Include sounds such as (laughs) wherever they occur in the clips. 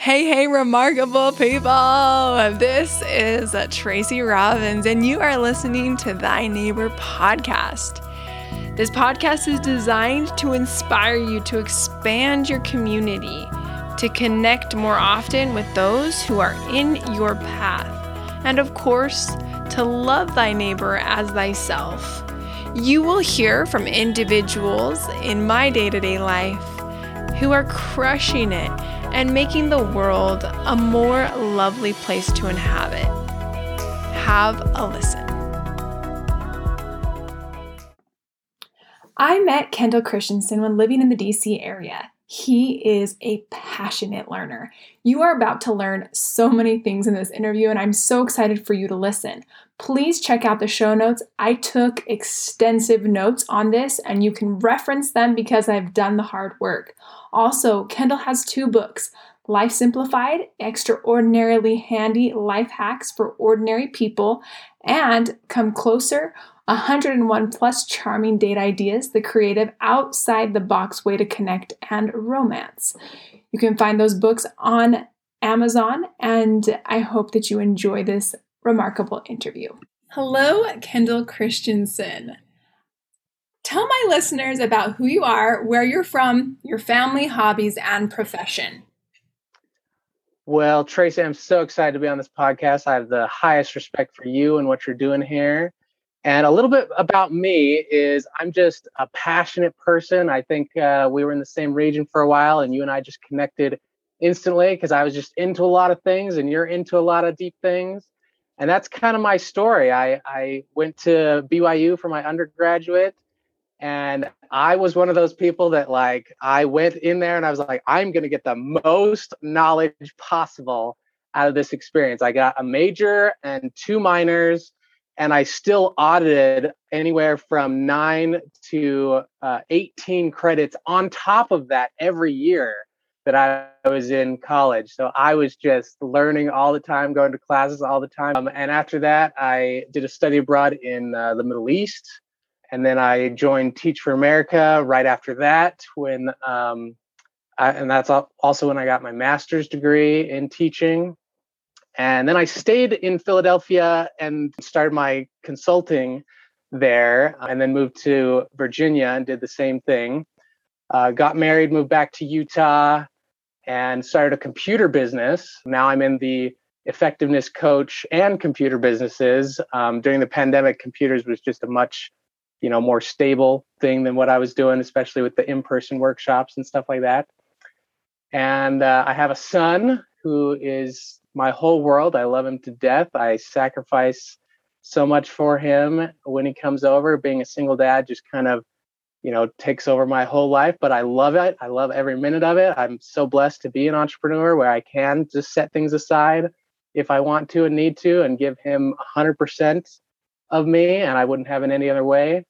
Hey, hey, remarkable people! This is Tracy Robbins, and you are listening to Thy Neighbor podcast. This podcast is designed to inspire you to expand your community, to connect more often with those who are in your path, and of course, to love thy neighbor as thyself. You will hear from individuals in my day to day life who are crushing it and making the world a more lovely place to inhabit. Have a listen. I met Kendall Christensen when living in the DC area. He is a passionate learner. You are about to learn so many things in this interview, and I'm so excited for you to listen. Please check out the show notes. I took extensive notes on this, and you can reference them because I've done the hard work. Also, Kendall has two books Life Simplified, Extraordinarily Handy Life Hacks for Ordinary People, and Come Closer 101 plus charming date ideas, the creative outside the box way to connect and romance. You can find those books on Amazon, and I hope that you enjoy this remarkable interview. Hello, Kendall Christensen. Tell my listeners about who you are, where you're from, your family, hobbies, and profession. Well, Tracy, I'm so excited to be on this podcast. I have the highest respect for you and what you're doing here. And a little bit about me is I'm just a passionate person. I think uh, we were in the same region for a while, and you and I just connected instantly because I was just into a lot of things, and you're into a lot of deep things. And that's kind of my story. I, I went to BYU for my undergraduate, and I was one of those people that, like, I went in there and I was like, I'm going to get the most knowledge possible out of this experience. I got a major and two minors and I still audited anywhere from nine to uh, 18 credits on top of that every year that I was in college. So I was just learning all the time, going to classes all the time. Um, and after that, I did a study abroad in uh, the Middle East. And then I joined Teach for America right after that, when, um, I, and that's also when I got my master's degree in teaching. And then I stayed in Philadelphia and started my consulting there, and then moved to Virginia and did the same thing. Uh, got married, moved back to Utah, and started a computer business. Now I'm in the effectiveness coach and computer businesses. Um, during the pandemic, computers was just a much you know more stable thing than what I was doing, especially with the in-person workshops and stuff like that. And uh, I have a son who is my whole world. I love him to death. I sacrifice so much for him when he comes over. Being a single dad just kind of, you know, takes over my whole life, but I love it. I love every minute of it. I'm so blessed to be an entrepreneur where I can just set things aside if I want to and need to and give him 100% of me, and I wouldn't have it any other way.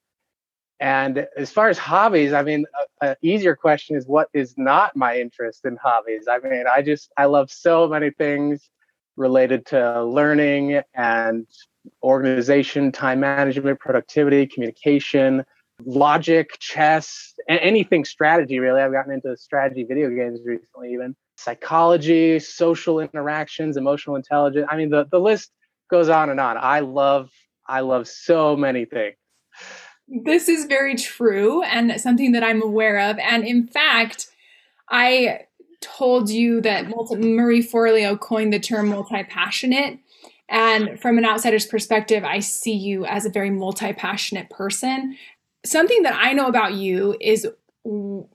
And as far as hobbies, I mean, an easier question is what is not my interest in hobbies? I mean, I just, I love so many things related to learning and organization, time management, productivity, communication, logic, chess, anything strategy really. I've gotten into strategy video games recently, even psychology, social interactions, emotional intelligence. I mean, the, the list goes on and on. I love, I love so many things. This is very true and something that I'm aware of. And in fact, I told you that multi- Marie Forleo coined the term multi passionate. And from an outsider's perspective, I see you as a very multi passionate person. Something that I know about you is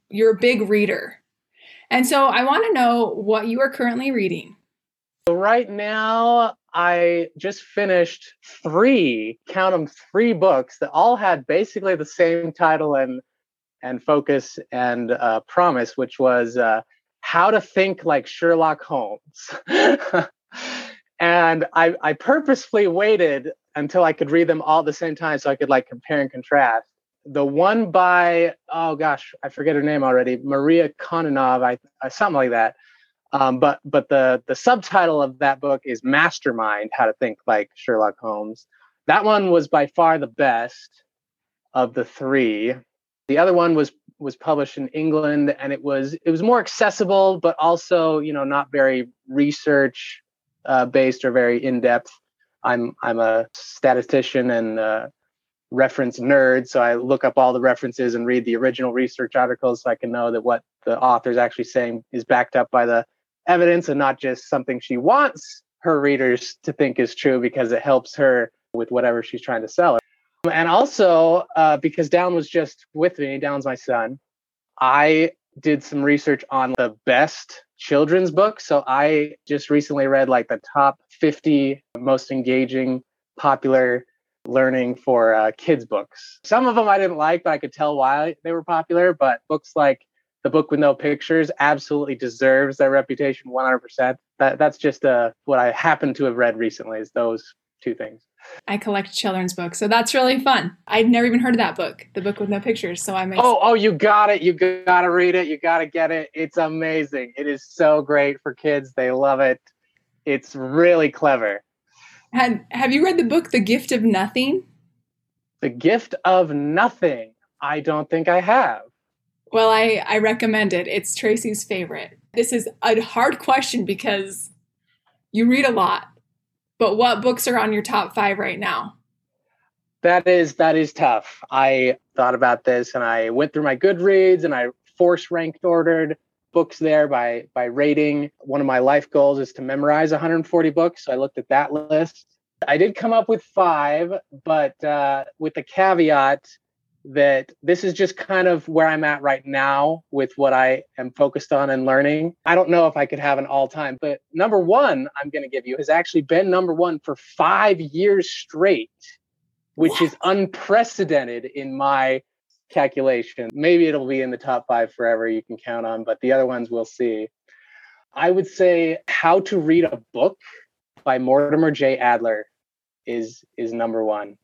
you're a big reader. And so I want to know what you are currently reading. So right now, I just finished three, count them, three books that all had basically the same title and and focus and uh, promise, which was uh, how to think like Sherlock Holmes. (laughs) and I, I purposefully waited until I could read them all at the same time so I could like compare and contrast. The one by oh gosh, I forget her name already, Maria Kononov, I, I something like that. Um, but but the the subtitle of that book is Mastermind: How to Think Like Sherlock Holmes. That one was by far the best of the three. The other one was was published in England and it was it was more accessible but also you know not very research uh, based or very in depth I'm I'm a statistician and uh, reference nerd, so I look up all the references and read the original research articles so I can know that what the author is actually saying is backed up by the evidence and not just something she wants her readers to think is true because it helps her with whatever she's trying to sell. And also uh, because Down was just with me, Down's my son. I did some research on the best children's books. So I just recently read like the top 50 most engaging, popular learning for uh, kids books. Some of them I didn't like, but I could tell why they were popular. But books like the book with no pictures absolutely deserves that reputation 100%. That that's just uh, what I happen to have read recently is those two things. I collect children's books, so that's really fun. I'd never even heard of that book, the book with no pictures. So I'm. Ex- oh, oh, you got it! You got to read it. You got to get it. It's amazing. It is so great for kids. They love it. It's really clever. Had Have you read the book The Gift of Nothing? The Gift of Nothing. I don't think I have. Well, I I recommend it. It's Tracy's favorite. This is a hard question because you read a lot, but what books are on your top five right now? That is that is tough. I thought about this and I went through my Goodreads and I force ranked ordered books there by by rating. One of my life goals is to memorize 140 books. So I looked at that list. I did come up with five, but uh, with the caveat that this is just kind of where I'm at right now with what I am focused on and learning. I don't know if I could have an all time, but number one, I'm going to give you has actually been number one for five years straight, which what? is unprecedented in my calculation. Maybe it'll be in the top five forever, you can count on, but the other ones we'll see. I would say How to Read a Book by Mortimer J. Adler is is number one.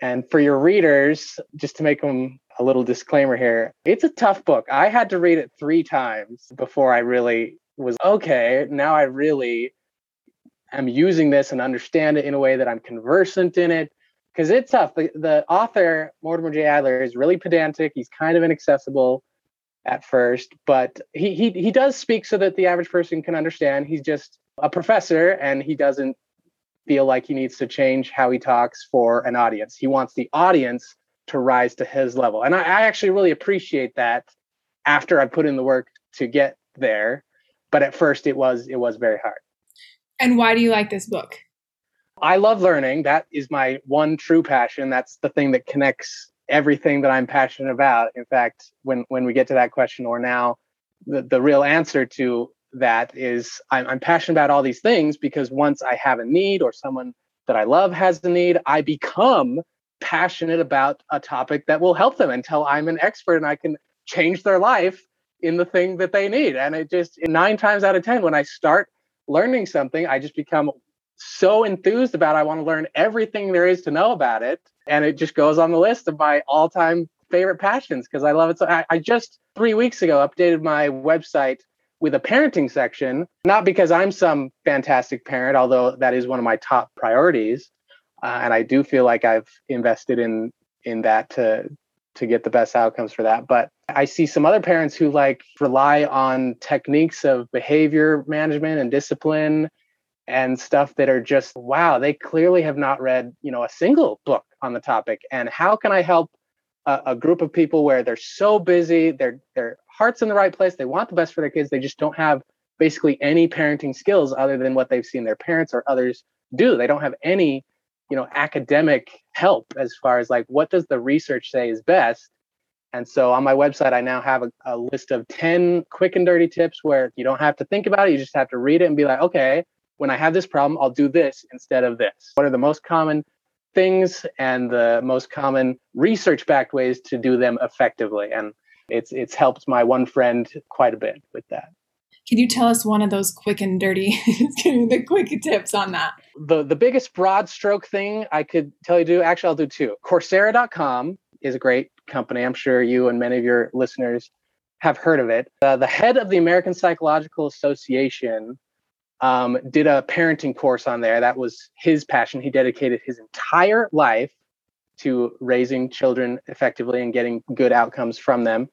And for your readers, just to make them a little disclaimer here, it's a tough book. I had to read it three times before I really was okay. Now I really am using this and understand it in a way that I'm conversant in it because it's tough. The, the author, Mortimer J. Adler, is really pedantic. He's kind of inaccessible at first, but he, he, he does speak so that the average person can understand. He's just a professor and he doesn't feel like he needs to change how he talks for an audience. He wants the audience to rise to his level. And I, I actually really appreciate that after I put in the work to get there. But at first it was it was very hard. And why do you like this book? I love learning. That is my one true passion. That's the thing that connects everything that I'm passionate about. In fact, when when we get to that question or now, the, the real answer to that is I'm, I'm passionate about all these things because once I have a need or someone that I love has a need, I become passionate about a topic that will help them until I'm an expert and I can change their life in the thing that they need. And it just nine times out of 10, when I start learning something, I just become so enthused about it. I want to learn everything there is to know about it. And it just goes on the list of my all time favorite passions because I love it. So I, I just three weeks ago updated my website with a parenting section, not because I'm some fantastic parent, although that is one of my top priorities. Uh, and I do feel like I've invested in in that to to get the best outcomes for that. But I see some other parents who like rely on techniques of behavior management and discipline and stuff that are just wow, they clearly have not read, you know, a single book on the topic. And how can I help a, a group of people where they're so busy, their their heart's in the right place, they want the best for their kids, they just don't have basically any parenting skills other than what they've seen their parents or others do. They don't have any, you know, academic help as far as like what does the research say is best. And so on my website, I now have a, a list of 10 quick and dirty tips where you don't have to think about it. You just have to read it and be like, okay, when I have this problem, I'll do this instead of this. What are the most common things and the most common research backed ways to do them effectively. And it's it's helped my one friend quite a bit with that. Can you tell us one of those quick and dirty, (laughs) the quick tips on that? The the biggest broad stroke thing I could tell you to do, actually I'll do two. Coursera.com is a great company. I'm sure you and many of your listeners have heard of it. Uh, the head of the American Psychological Association um, did a parenting course on there. That was his passion. He dedicated his entire life to raising children effectively and getting good outcomes from them.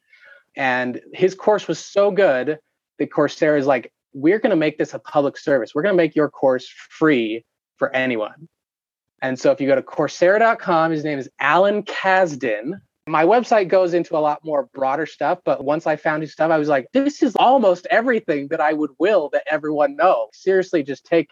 And his course was so good that Coursera is like, we're going to make this a public service. We're going to make your course free for anyone. And so if you go to Coursera.com, his name is Alan Kazdin. My website goes into a lot more broader stuff, but once I found his stuff, I was like, this is almost everything that I would will that everyone know. Seriously, just take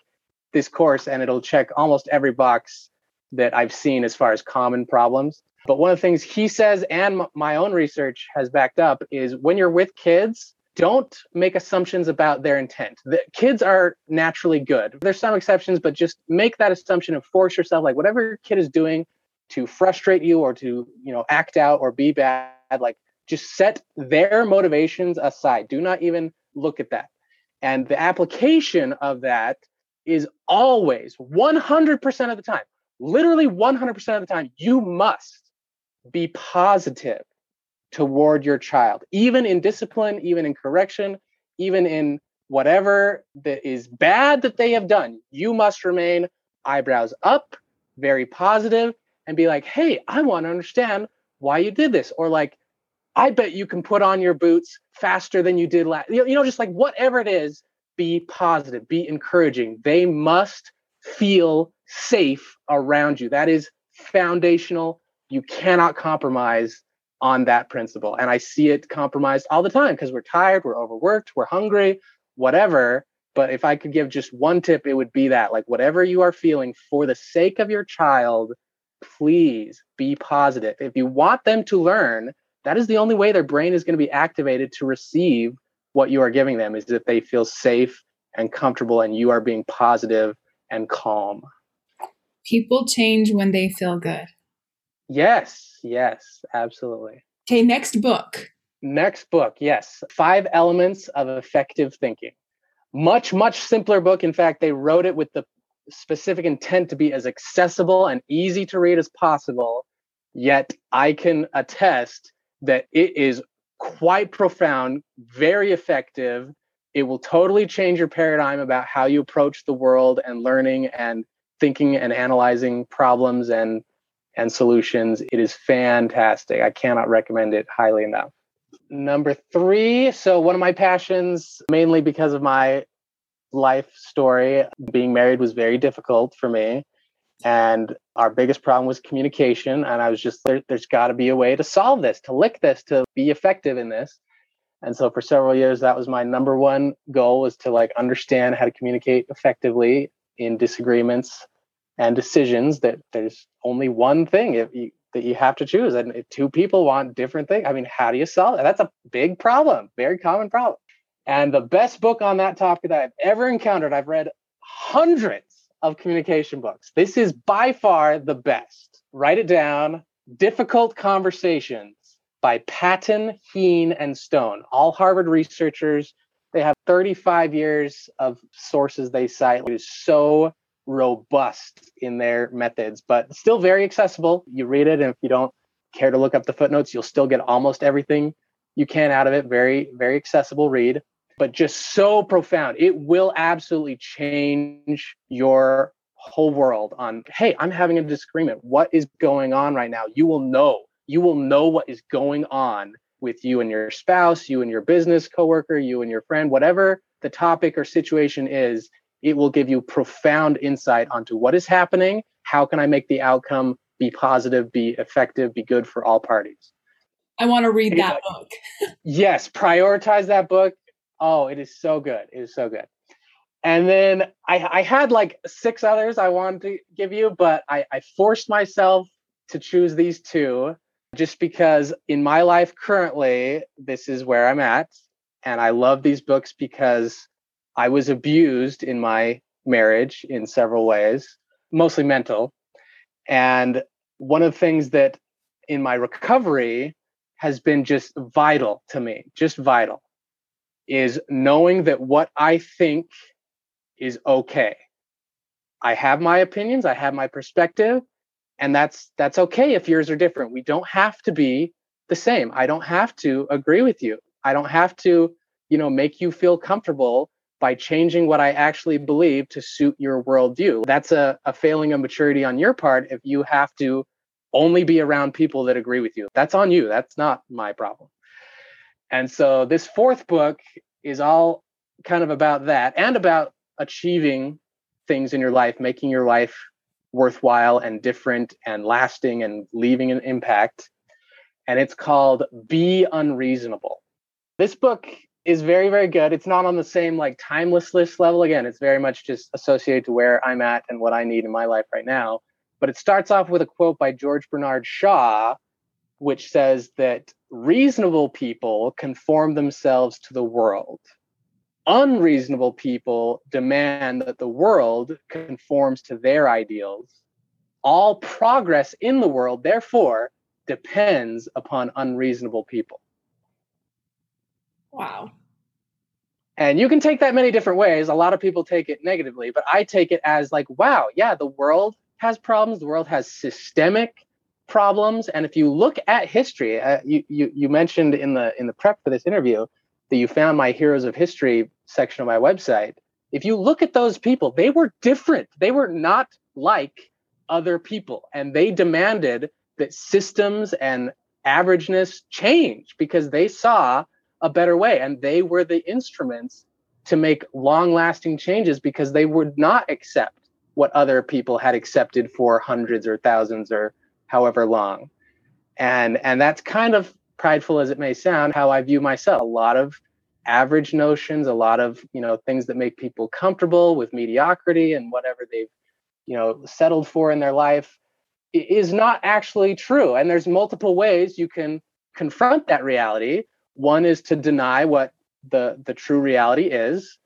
this course and it'll check almost every box that I've seen as far as common problems. But one of the things he says and my own research has backed up is when you're with kids, don't make assumptions about their intent. The kids are naturally good. There's some exceptions, but just make that assumption and force yourself like whatever your kid is doing to frustrate you or to, you know, act out or be bad, like just set their motivations aside. Do not even look at that. And the application of that is always 100% of the time, literally 100% of the time, you must be positive toward your child, even in discipline, even in correction, even in whatever that is bad that they have done. You must remain eyebrows up, very positive, and be like, hey, I want to understand why you did this. Or like, I bet you can put on your boots faster than you did last. You know, just like whatever it is, be positive, be encouraging. They must feel safe around you. That is foundational. You cannot compromise on that principle. And I see it compromised all the time because we're tired, we're overworked, we're hungry, whatever. But if I could give just one tip, it would be that like, whatever you are feeling for the sake of your child, please be positive. If you want them to learn, that is the only way their brain is going to be activated to receive what you are giving them is if they feel safe and comfortable and you are being positive and calm. People change when they feel good. Yes, yes, absolutely. Okay, next book. Next book, yes. Five Elements of Effective Thinking. Much, much simpler book. In fact, they wrote it with the specific intent to be as accessible and easy to read as possible. Yet I can attest that it is quite profound, very effective. It will totally change your paradigm about how you approach the world and learning and thinking and analyzing problems and and solutions. It is fantastic. I cannot recommend it highly enough. Number three, so one of my passions, mainly because of my life story, being married was very difficult for me. And our biggest problem was communication. And I was just, there, there's got to be a way to solve this, to lick this, to be effective in this. And so for several years, that was my number one goal was to like understand how to communicate effectively in disagreements and decisions that there's only one thing if you, that you have to choose. And if two people want different things, I mean, how do you solve that? That's a big problem, very common problem. And the best book on that topic that I've ever encountered, I've read hundreds of communication books. This is by far the best. Write it down. Difficult Conversations by Patton, Heen, and Stone, all Harvard researchers. They have 35 years of sources they cite. It is so robust in their methods, but still very accessible. You read it, and if you don't care to look up the footnotes, you'll still get almost everything you can out of it. Very, very accessible read, but just so profound. It will absolutely change your whole world on, hey, I'm having a disagreement. What is going on right now? You will know. You will know what is going on with you and your spouse, you and your business coworker, you and your friend, whatever the topic or situation is, it will give you profound insight onto what is happening. How can I make the outcome be positive, be effective, be good for all parties? I want to read that book. (laughs) yes, prioritize that book. Oh, it is so good. It is so good. And then I, I had like six others I wanted to give you, but I, I forced myself to choose these two just because in my life currently, this is where I'm at. And I love these books because I was abused in my marriage in several ways, mostly mental. And one of the things that in my recovery has been just vital to me, just vital, is knowing that what I think is okay. I have my opinions, I have my perspective, and that's that's okay if yours are different. We don't have to be the same. I don't have to agree with you. I don't have to, you know, make you feel comfortable by changing what I actually believe to suit your worldview. That's a, a failing of maturity on your part if you have to only be around people that agree with you. That's on you. That's not my problem. And so this fourth book is all kind of about that and about achieving things in your life, making your life worthwhile and different and lasting and leaving an impact. And it's called Be Unreasonable. This book is very, very good. It's not on the same like timeless list level. Again, it's very much just associated to where I'm at and what I need in my life right now. But it starts off with a quote by George Bernard Shaw, which says that reasonable people conform themselves to the world. Unreasonable people demand that the world conforms to their ideals. All progress in the world, therefore, depends upon unreasonable people. Wow. And you can take that many different ways. A lot of people take it negatively, but I take it as like, wow, yeah, the world has problems. The world has systemic problems. And if you look at history, uh, you, you you mentioned in the in the prep for this interview that you found my Heroes of History section of my website. If you look at those people, they were different. They were not like other people, and they demanded that systems and averageness change because they saw a better way. And they were the instruments to make long lasting changes because they would not accept what other people had accepted for hundreds or thousands or however long. And and that's kind of prideful as it may sound, how I view myself. A lot of average notions, a lot of, you know, things that make people comfortable with mediocrity and whatever they've, you know, settled for in their life is not actually true. And there's multiple ways you can confront that reality one is to deny what the the true reality is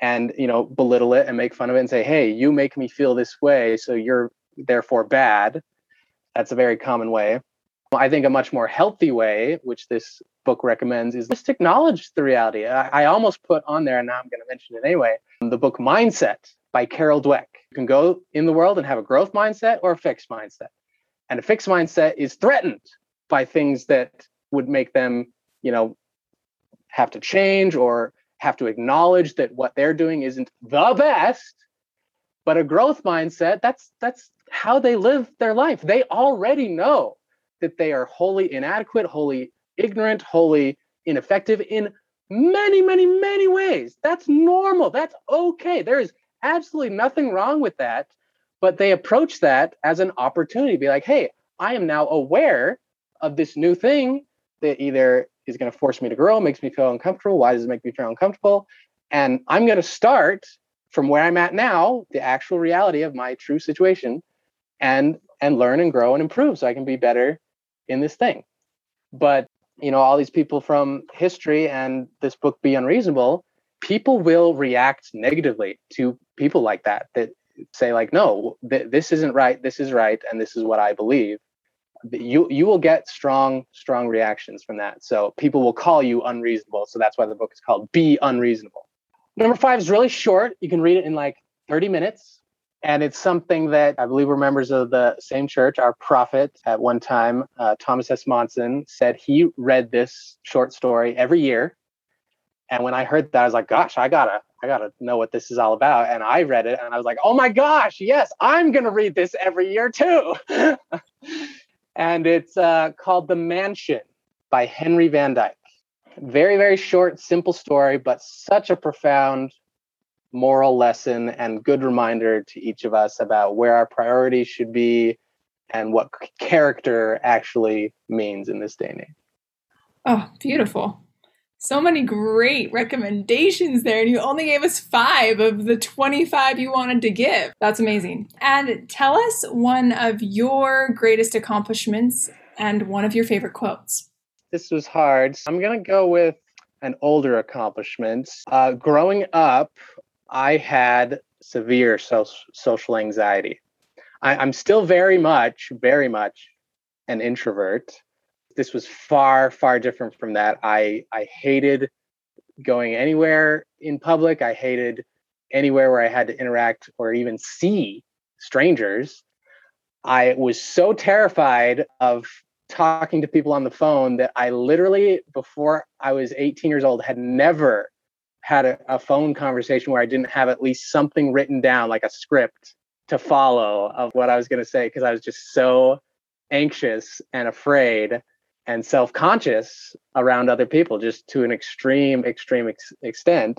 and you know belittle it and make fun of it and say hey you make me feel this way so you're therefore bad. That's a very common way. I think a much more healthy way which this book recommends is just acknowledge the reality. I, I almost put on there and now i'm going to mention it anyway the book mindset by carol dweck. You can go in the world and have a growth mindset or a fixed mindset. And a fixed mindset is threatened by things that would make them you know have to change or have to acknowledge that what they're doing isn't the best but a growth mindset that's that's how they live their life. They already know that they are wholly inadequate wholly ignorant wholly ineffective in many many many ways. That's normal. That's okay. There is absolutely nothing wrong with that but they approach that as an opportunity. Be like hey i am now aware of this new thing that either is going to force me to grow, makes me feel uncomfortable. Why does it make me feel uncomfortable? And I'm going to start from where I'm at now, the actual reality of my true situation, and and learn and grow and improve so I can be better in this thing. But you know, all these people from history and this book be unreasonable, people will react negatively to people like that that say like no th- this isn't right this is right and this is what i believe you you will get strong strong reactions from that. So people will call you unreasonable. So that's why the book is called be unreasonable. Number five is really short. You can read it in like 30 minutes. And it's something that i believe we're members of the same church. Our prophet at one time uh, thomas s. Monson said he read this short story every year. And when i heard that i was like gosh i gotta i gotta know what this is all about. And i read it and i was like oh my gosh yes i'm gonna read this every year too (laughs) and it's uh, called The Mansion by Henry Van Dyke. Very, very short, simple story, but such a profound moral lesson and good reminder to each of us about where our priorities should be and what character actually means in this day and age. Oh, beautiful. So many great recommendations there, and you only gave us five of the 25 you wanted to give. That's amazing. And tell us one of your greatest accomplishments and one of your favorite quotes. This was hard. I'm going to go with an older accomplishment. Uh, growing up, I had severe so- social anxiety. I- I'm still very much, very much an introvert this was far far different from that. I i hated going anywhere in public. I hated anywhere where i had to interact or even see strangers. I was so terrified of talking to people on the phone that i literally before i was 18 years old had never had a, a phone conversation where i didn't have at least something written down like a script to follow of what i was going to say because i was just so anxious and afraid and self-conscious around other people just to an extreme extreme ex- extent.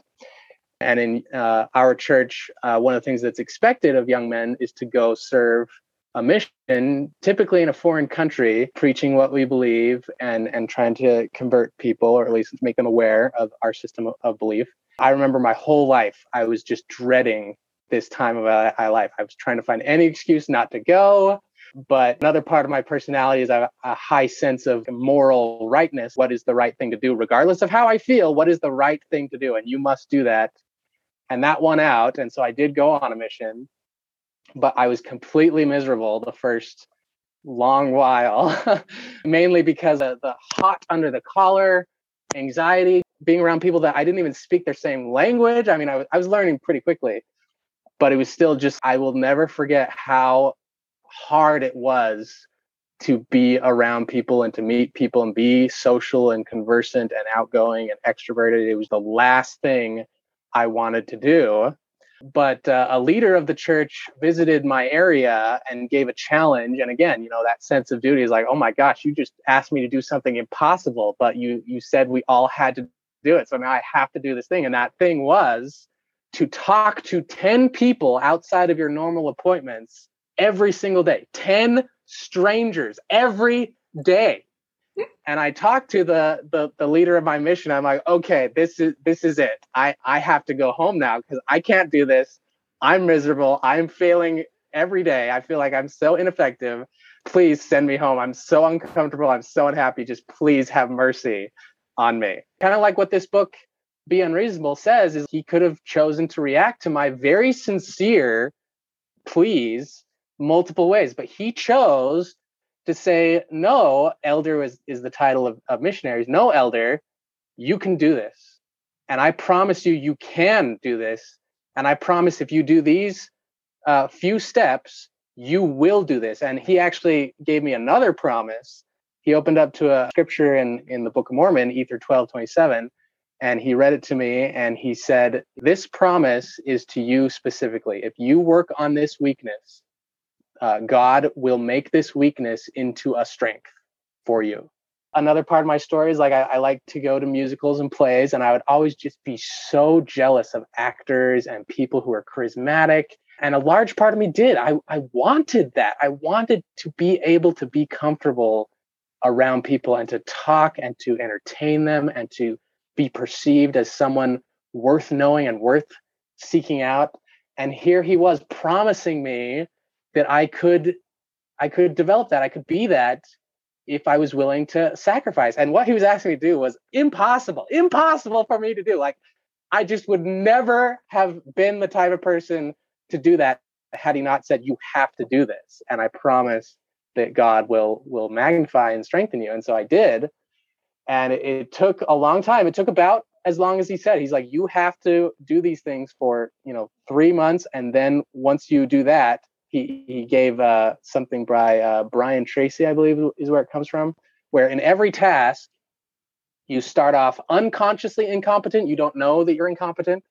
And in uh, our church uh, one of the things that's expected of young men is to go serve a mission typically in a foreign country preaching what we believe and and trying to convert people or at least make them aware of our system of, of belief. I remember my whole life i was just dreading this time of my life. I was trying to find any excuse not to go but another part of my personality is a, a high sense of moral rightness. What is the right thing to do, regardless of how I feel? What is the right thing to do? And you must do that. And that won out. And so I did go on a mission, but I was completely miserable the first long while, (laughs) mainly because of the hot under the collar, anxiety, being around people that I didn't even speak their same language. I mean, I was, I was learning pretty quickly, but it was still just, I will never forget how hard it was to be around people and to meet people and be social and conversant and outgoing and extroverted. It was the last thing I wanted to do. But uh, a leader of the church visited my area and gave a challenge. And again, you know, that sense of duty is like, oh my gosh, you just asked me to do something impossible, but you you said we all had to do it. So now I have to do this thing. And that thing was to talk to 10 people outside of your normal appointments every single day. 10 strangers every day. And i talked to the, the the leader of my mission. I'm like okay this is this is it. I i have to go home now because i can't do this. I'm miserable. I'm failing every day. I feel like i'm so ineffective. Please send me home. I'm so uncomfortable. I'm so unhappy. Just please have mercy on me. Kind of like what this book be unreasonable says is he could have chosen to react to my very sincere pleas multiple ways, but he chose to say, no, elder is, is the title of, of missionaries. No, elder, you can do this. And I promise you, you can do this. And I promise if you do these uh, few steps, you will do this. And he actually gave me another promise. He opened up to a scripture in, in the Book of Mormon, Ether 12 27, and he read it to me and he said, This promise is to you specifically. If you work on this weakness, uh, God will make this weakness into a strength for you. Another part of my story is like I, I, like to go to musicals and plays, and I would always just be so jealous of actors and people who are charismatic. And a large part of me did. I, I wanted that. I wanted to be able to be comfortable around people and to talk and to entertain them and to be perceived as someone worth knowing and worth seeking out. And here he was promising me that I could I could develop that. I could be that if I was willing to sacrifice. And what he was asking me to do was impossible, impossible for me to do. Like I just would never have been the type of person to do that had he not said you have to do this. And I promise that God will will magnify and strengthen you. And so I did. And it, took a long time. It took about as long as he said. He's like, you have to do these things for, you know, three months. And then once you do that, he he gave uh, something by uh, Brian Tracy, I believe is where it comes from, where in every task you start off unconsciously incompetent. You don't know that you're incompetent,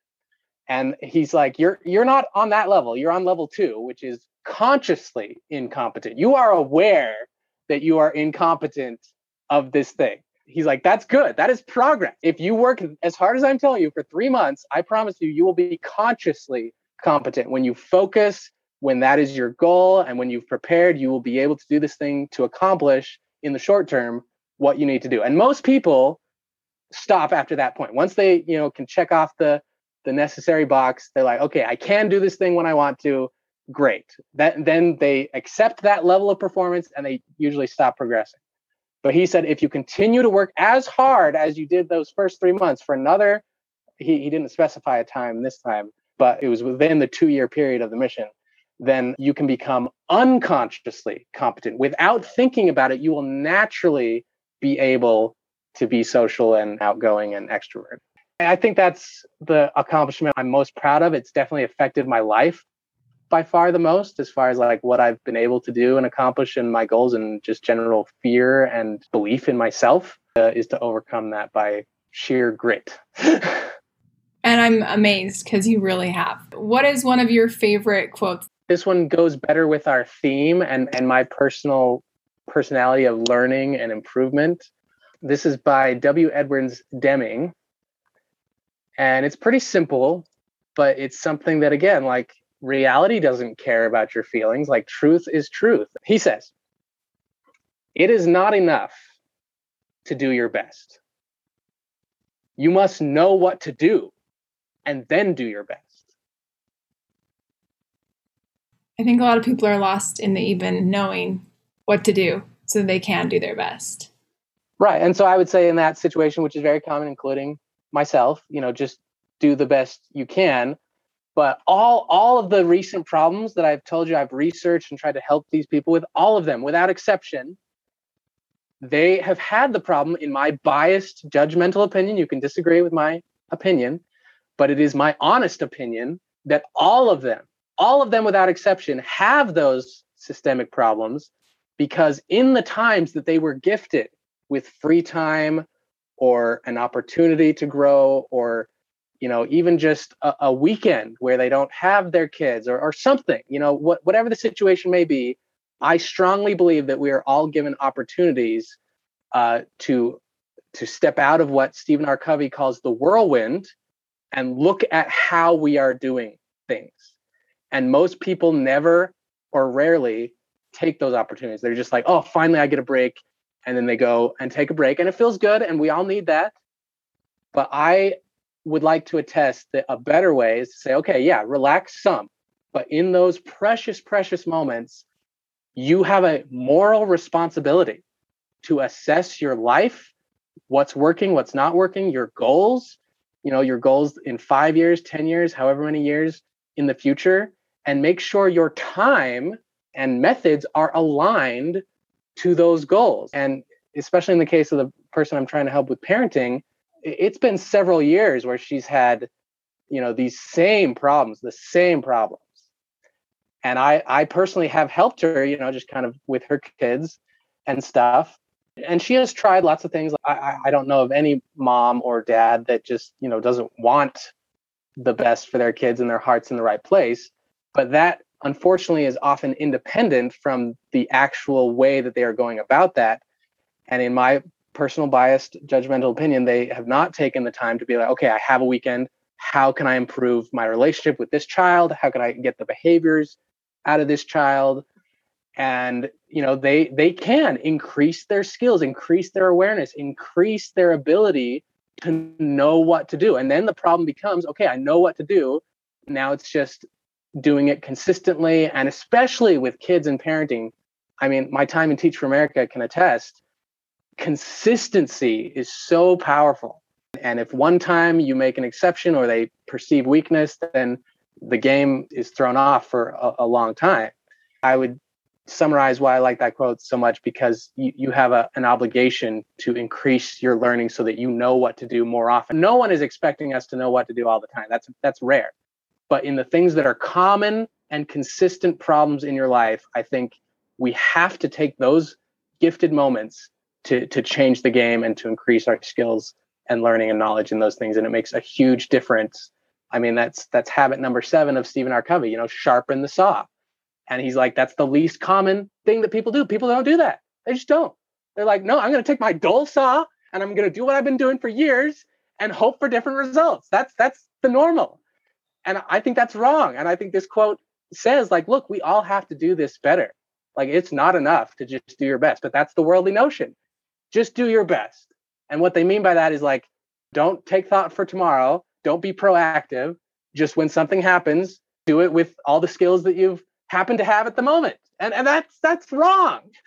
and he's like, you're you're not on that level. You're on level two, which is consciously incompetent. You are aware that you are incompetent of this thing. He's like, that's good. That is progress. If you work as hard as I'm telling you for three months, I promise you, you will be consciously competent when you focus when that is your goal and when you've prepared, you will be able to do this thing to accomplish in the short term what you need to do. And most people stop after that point. Once they, you know, can check off the the necessary box, they're like, okay, I can do this thing when I want to. Great. That then they accept that level of performance and they usually stop progressing. But he said if you continue to work as hard as you did those first three months for another, he, he didn't specify a time this time, but it was within the two year period of the mission then you can become unconsciously competent. Without thinking about it, you will naturally be able to be social and outgoing and extrovert. I think that's the accomplishment I'm most proud of. It's definitely affected my life by far the most as far as like what I've been able to do and accomplish in my goals and just general fear and belief in myself uh, is to overcome that by sheer grit. (laughs) and I'm amazed because you really have. What is one of your favorite quotes this one goes better with our theme and and my personal personality of learning and improvement. This is by W. Edwards Deming. And it's pretty simple, but it's something that, again, like reality doesn't care about your feelings. Like truth is truth. He says, It is not enough to do your best. You must know what to do and then do your best. I think a lot of people are lost in the even knowing what to do so they can do their best. Right. And so I would say in that situation, which is very common, including myself, you know, just do the best you can. But all all of the recent problems that I've told you I've researched and tried to help these people with, all of them, without exception, they have had the problem, in my biased, judgmental opinion. You can disagree with my opinion, but it is my honest opinion that all of them, all of them without exception, have those systemic problems because in the times that they were gifted with free time or an opportunity to grow or you know even just a, a weekend where they don't have their kids or, or something you know what, whatever the situation may be i strongly believe that we are all given opportunities uh, to to step out of what stephen r. Covey calls the whirlwind and look at how we are doing things and most people never or rarely take those opportunities. They're just like oh finally i get a break and then they go and take a break and it feels good and we all need that. But i would like to attest that a better way is to say okay yeah relax some but in those precious precious moments you have a moral responsibility to assess your life what's working what's not working your goals you know your goals in 5 years 10 years however many years in the future and make sure your time and methods are aligned to those goals. And especially in the case of the person I'm trying to help with parenting, it's been several years where she's had, you know, these same problems, the same problems. And I, I personally have helped her, you know, just kind of with her kids and stuff. And she has tried lots of things. I, I don't know of any mom or dad that just, you know, doesn't want the best for their kids and their hearts in the right place. But that unfortunately is often independent from the actual way that they are going about that. And in my personal biased judgmental opinion, they have not taken the time to be like, okay, I have a weekend. How can I improve my relationship with this child? How can I get the behaviors out of this child? And you know, they they can increase their skills, increase their awareness, increase their ability to know what to do. And then the problem becomes, okay, I know what to do. Now it's just doing it consistently and especially with kids and parenting i mean my time in teach for america can attest consistency is so powerful. And if one time you make an exception or they perceive weakness then the game is thrown off for a, a long time. I would summarize why i like that quote so much because you, you have a, an obligation to increase your learning so that you know what to do more often. No one is expecting us to know what to do all the time. That's that's rare but in the things that are common and consistent problems in your life, I think we have to take those gifted moments to to change the game and to increase our skills and learning and knowledge in those things. And it makes a huge difference. I mean, that's that's habit number seven of Stephen R. Covey, you know, sharpen the saw. And he's like, that's the least common thing that people do. People don't do that. They just don't. They're like, no, I'm gonna take my dull saw and I'm gonna do what I've been doing for years and hope for different results. That's that's the normal. And I think that's wrong. And I think this quote says, like, look, we all have to do this better. Like, it's not enough to just do your best, but that's the worldly notion. Just do your best. And what they mean by that is like, don't take thought for tomorrow. Don't be proactive. Just when something happens, do it with all the skills that you've happened to have at the moment. And, and that's that's wrong. (laughs)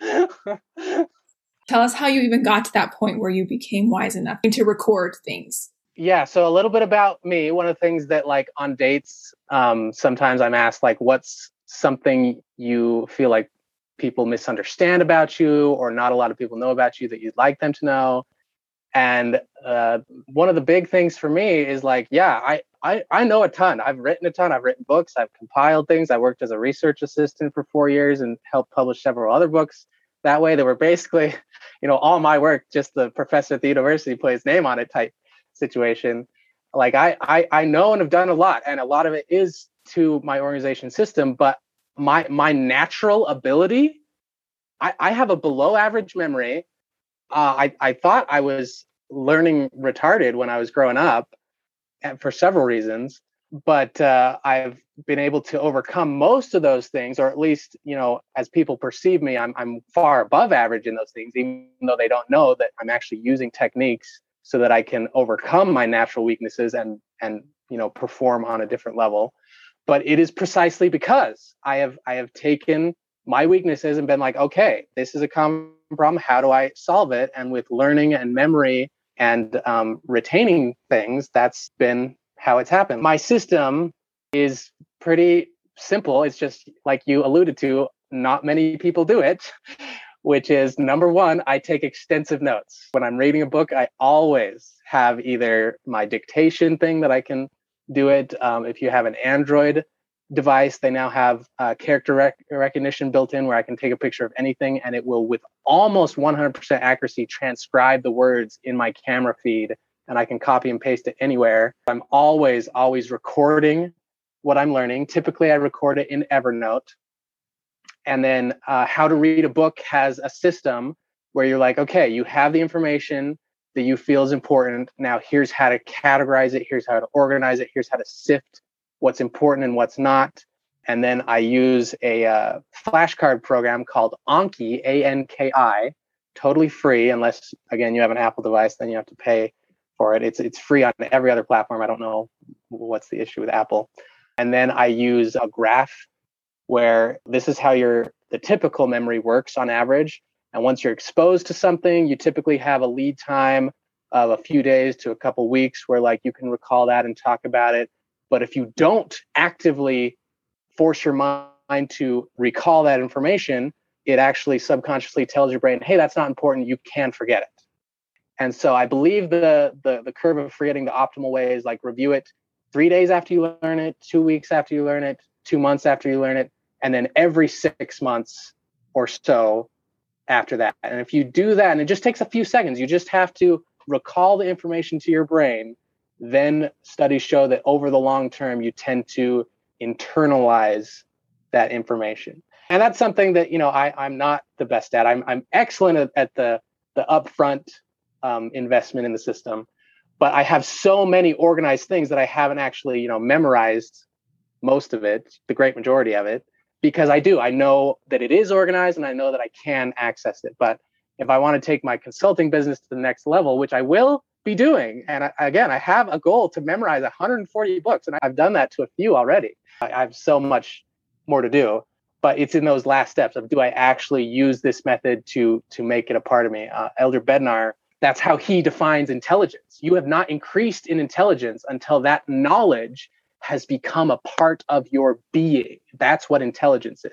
Tell us how you even got to that point where you became wise enough to record things yeah so a little bit about me. One of the things that like on dates um, sometimes i'm asked like what's something you feel like people misunderstand about you or not a lot of people know about you that you'd like them to know? And uh, one of the big things for me is like yeah I, I i know a ton. I've written a ton. I've written books. I've compiled things. I worked as a research assistant for four years and helped publish several other books that way they were basically (laughs) you know all my work just the professor at the university put his name on it type situation like I, I i know and have done a lot and a lot of it is to my organization system but my my natural ability I, I have a below average memory. Uh, I, I thought I was learning retarded when I was growing up and for several reasons, but uh, I've been able to overcome most of those things, or at least, you know, as people perceive me, I'm, I'm far above average in those things, even though they don't know that I'm actually using techniques so that I can overcome my natural weaknesses and, and, you know, perform on a different level. But it is precisely because I have, I have taken my weaknesses and been like, okay, this is a common problem. How do I solve it? And with learning and memory and um, retaining things, that's been how it's happened. My system is pretty simple. It's just like you alluded to, not many people do it, (laughs) which is number one, I take extensive notes. When I'm reading a book, I always have either my dictation thing that I can do it. Um, if you have an Android device, they now have uh, character rec- recognition built in where I can take a picture of anything and it will, with almost 100% accuracy, transcribe the words in my camera feed and I can copy and paste it anywhere. I'm always, always recording what I'm learning. Typically, I record it in Evernote. And then uh, How to Read a Book has a system where you're like, okay, you have the information that you feel is important. Now, here's how to categorize it, here's how to organize it, here's how to sift what's important and what's not. And then I use a uh, flashcard program called Anki, A N K I, totally free, unless, again, you have an Apple device, then you have to pay for it. It's, it's free on every other platform. I don't know what's the issue with Apple. And then I use a graph where this is how your the typical memory works on average. And once you're exposed to something, you typically have a lead time of a few days to a couple weeks where like you can recall that and talk about it. But if you don't actively force your mind to recall that information, it actually subconsciously tells your brain, hey, that's not important. You can forget it. And so I believe the the, the curve of forgetting the optimal way is like review it three days after you learn it, two weeks after you learn it, two months after you learn it, and then every six months or so after that. And if you do that, and it just takes a few seconds, you just have to recall the information to your brain, then studies show that over the long term, you tend to internalize that information. And that's something that, you know, I, I'm not the best at. I'm, I'm excellent at, at the, the upfront um, investment in the system but I have so many organized things that I haven't actually, you know, memorized most of it, the great majority of it, because I do. I know that it is organized and I know that I can access it. But if I want to take my consulting business to the next level, which I will be doing, and I, again, I have a goal to memorize 140 books, and I've done that to a few already. I, I have so much more to do but it's in those last steps of do I actually use this method to to make it a part of me? Uh, Elder Bednar that's how he defines intelligence. You have not increased in intelligence until that knowledge has become a part of your being. That's what intelligence is.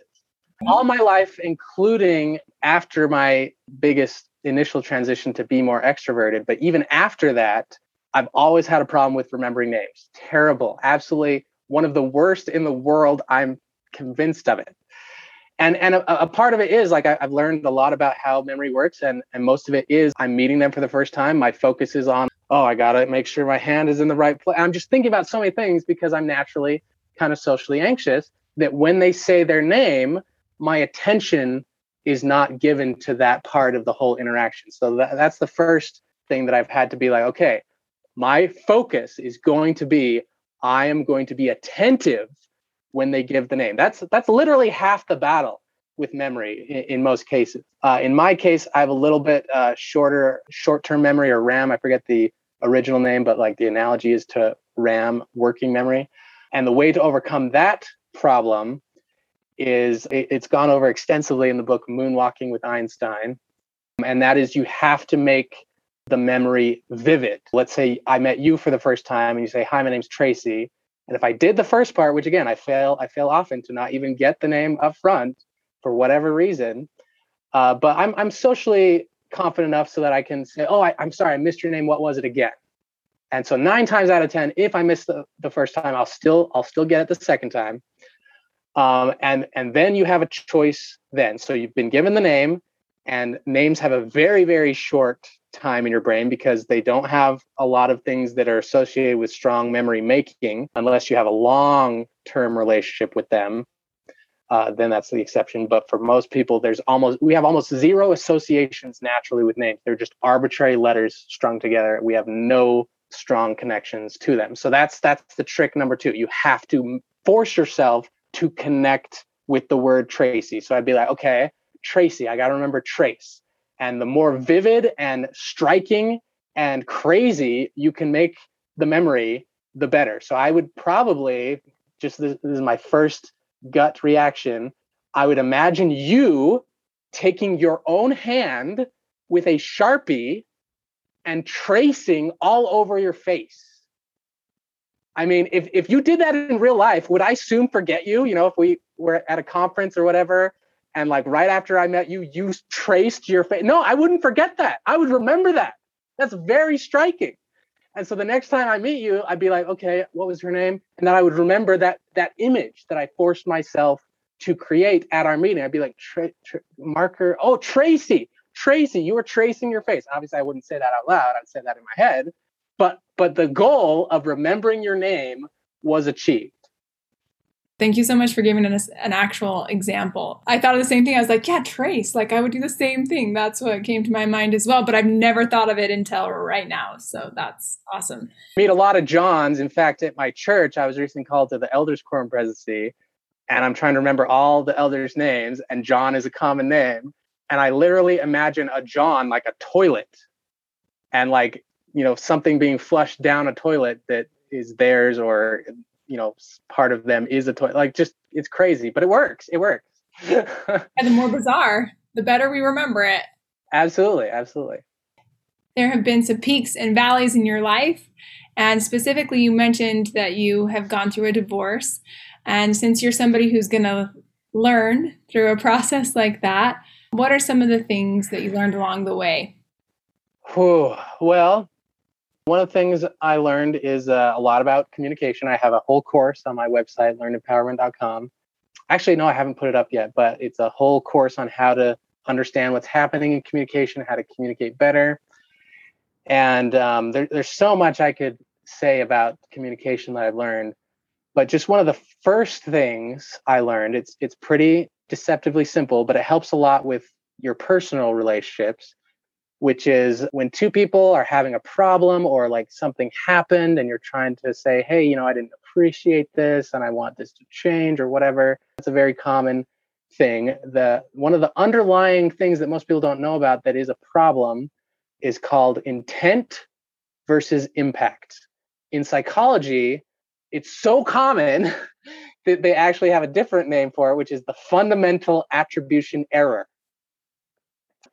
All my life, including after my biggest initial transition to be more extroverted, but even after that, I've always had a problem with remembering names. Terrible. Absolutely one of the worst in the world. I'm convinced of it and and a, a, part of it is like I, have learned a lot about how memory works and and most of it is i'm meeting them for the first time my focus is on oh i gotta make sure my hand is in the right place i'm just thinking about so many things because i'm naturally kind of socially anxious that when they say their name my attention is not given to that part of the whole interaction so that, that's the first thing that i've had to be like okay my focus is going to be i am going to be attentive when they give the name. That's that's literally half the battle with memory in, in most cases. Uh, in my case, I have a little bit uh, shorter short-term memory or RAM. I forget the original name, but like the analogy is to RAM working memory. And the way to overcome that problem is it, it's gone over extensively in the book Moonwalking with Einstein. And that is you have to make the memory vivid. Let's say I met you for the first time and you say, Hi, my name's Tracy. And if I did the first part, which again I fail, I fail often to not even get the name up front for whatever reason. Uh, but I'm I'm socially confident enough so that I can say, oh, I, am sorry, I missed your name. What was it again? And so nine times out of ten, if I miss the, the first time, I'll still I'll still get it the second time. Um, and and then you have a choice then. So you've been given the name, and names have a very very short time in your brain because they don't have a lot of things that are associated with strong memory making unless you have a long term relationship with them. Uh, then that's the exception. But for most people, there's almost we have almost zero associations naturally with names. They're just arbitrary letters strung together. We have no strong connections to them. So that's that's the trick number two. You have to force yourself to connect with the word Tracy. So I'd be like, okay, Tracy, I got to remember Trace. And the more vivid and striking and crazy you can make the memory, the better. So I would probably just this, this is my first gut reaction. I would imagine you taking your own hand with a sharpie and tracing all over your face. I mean, if, if you did that in real life, would I soon forget you? You know, if we were at a conference or whatever, and like right after I met you, you traced your face. No, I wouldn't forget that. I would remember that. That's very striking. And so the next time I meet you, I'd be like, okay, what was her name? And then I would remember that that image that I forced myself to create at our meeting. I'd be like, tra- tra- marker, oh, Tracy, Tracy, you were tracing your face. Obviously, I wouldn't say that out loud. I'd say that in my head. But but the goal of remembering your name was achieved. Thank you so much for giving us an actual example. I thought of the same thing. I was like, yeah, trace. Like I would do the same thing. That's what came to my mind as well. But I've never thought of it until right now. So that's awesome. I Meet a lot of Johns. In fact, at my church, I was recently called to the elders quorum presidency, and I'm trying to remember all the elders' names, and John is a common name. And I literally imagine a John like a toilet, and like you know something being flushed down a toilet that is theirs or you know part of them is a toy like just it's crazy but it works it works. (laughs) And the more bizarre the better we remember it. Absolutely absolutely. There have been some peaks and valleys in your life and specifically you mentioned that you have gone through a divorce and since you're somebody who's going to learn through a (laughs) process like that what are some of the things that you learned along the way? Well one of the things I learned is uh, a lot about communication. I have a whole course on my website, learnempowerment.com. Actually, no, I haven't put it up yet, but it's a whole course on how to understand what's happening in communication, how to communicate better. And um, there, there's so much I could say about communication that I've learned. But just one of the first things I learned, it's it's pretty deceptively simple, but it helps a lot with your personal relationships which is when two people are having a problem or like something happened and you're trying to say, hey, you know, I didn't appreciate this and I want this to change or whatever. It's a very common thing. The one of the underlying things that most people don't know about that is a problem is called intent versus impact. In psychology, it's so common (laughs) that they actually have a different name for it, which is the fundamental attribution error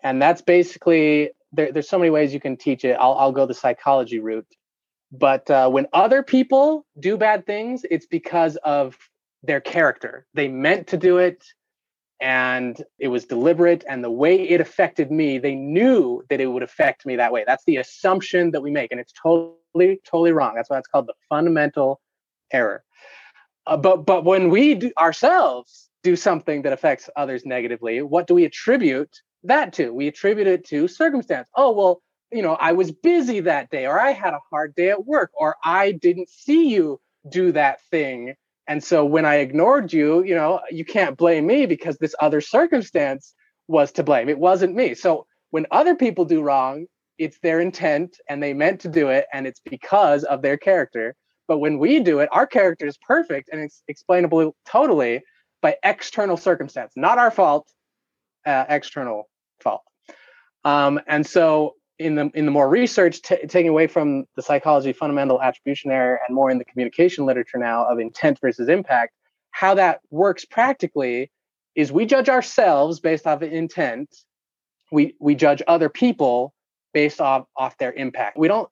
and that's basically there, there's so many ways you can teach it. I'll, I'll go the psychology route. But uh, when other people do bad things, it's because of their character. They meant to do it and it was deliberate. And the way it affected me, they knew that it would affect me that way. That's the assumption that we make. And it's totally, totally wrong. That's why it's called the fundamental error. Uh, but but when we do ourselves do something that affects others negatively, what do we attribute that to. We attribute it to circumstance. Oh, well, you know, I was busy that day, or I had a hard day at work, or I didn't see you do that thing. And so when I ignored you, you know, you can't blame me because this other circumstance was to blame. It wasn't me. So when other people do wrong, it's their intent and they meant to do it, and it's because of their character. But when we do it, our character is perfect and it's explainable totally by external circumstance, not our fault, uh, external fault. Um, and so in the in the more research, t- taking away from the psychology fundamental attribution error and more in the communication literature now of intent versus impact, how that works practically is we judge ourselves based off of intent. We we judge other people based off off their impact. We don't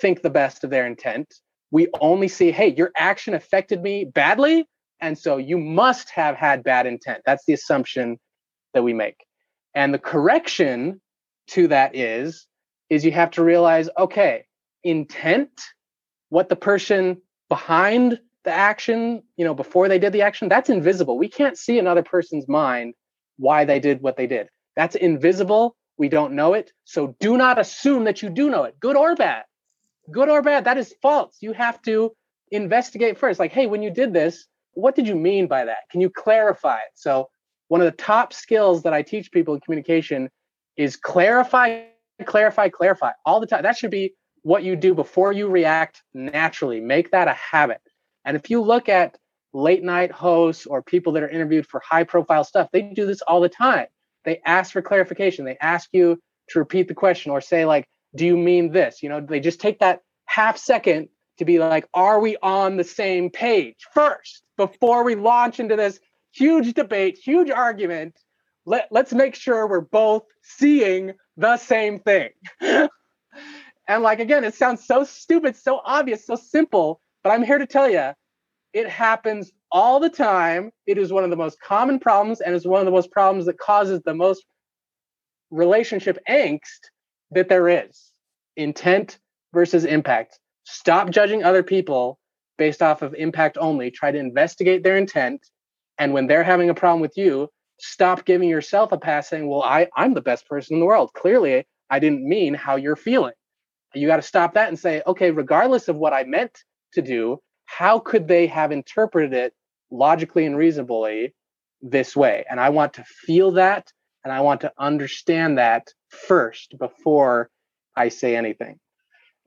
think the best of their intent. We only see, hey, your action affected me badly, and so you must have had bad intent. That's the assumption that we make. And the correction to that is is you have to realize okay, intent, what the person behind the action, you know, before they did the action, that's invisible. We can't see another person's mind why they did what they did. That's invisible. We don't know it. So do not assume that you do know it, good or bad. Good or bad, that is false. You have to investigate first. Like, hey, when you did this, what did you mean by that? Can you clarify it? So one of the top skills that I teach people in communication is clarify, clarify, clarify all the time. That should be what you do before you react naturally. Make that a habit. And if you look at late night hosts or people that are interviewed for high profile stuff, they do this all the time. They ask for clarification. They ask you to repeat the question or say, like, do you mean this? You know, they just take that half second to be like, are we on the same page first before we launch into this huge debate, huge argument? Let, let's make sure we're both seeing the same thing. (laughs) and like, again, it sounds so stupid, so obvious, so simple, but I'm here to tell you it happens all the time. It is one of the most common problems and is one of the most problems that causes the most relationship angst that there is. Intent versus impact. Stop judging other people based off of impact only. Try to investigate their intent. And when they're having a problem with you, stop giving yourself a pass saying, Well, I, I'm the best person in the world. Clearly, I didn't mean how you're feeling. You got to stop that and say, Okay, regardless of what I meant to do, how could they have interpreted it logically and reasonably this way? And I want to feel that and I want to understand that first before I say anything.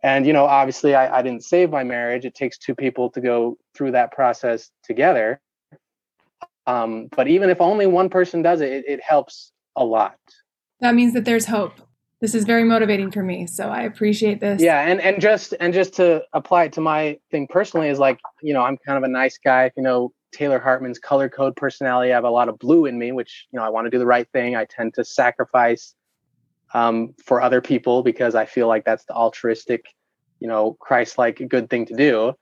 And, you know, obviously I, I didn't save my marriage. It takes two people to go through that process together. Um, but even if only one person does it, it, it helps a lot. That means that there's hope. This is very motivating for me so i appreciate this. Yeah and and just and just to apply it to my thing personally is like you know i'm kind of a nice guy you know taylor hartman's color code personality. I have a lot of blue in me which you know i want to do the right thing. I tend to sacrifice um, for other people because i feel like that's the altruistic you know christ-like good thing to do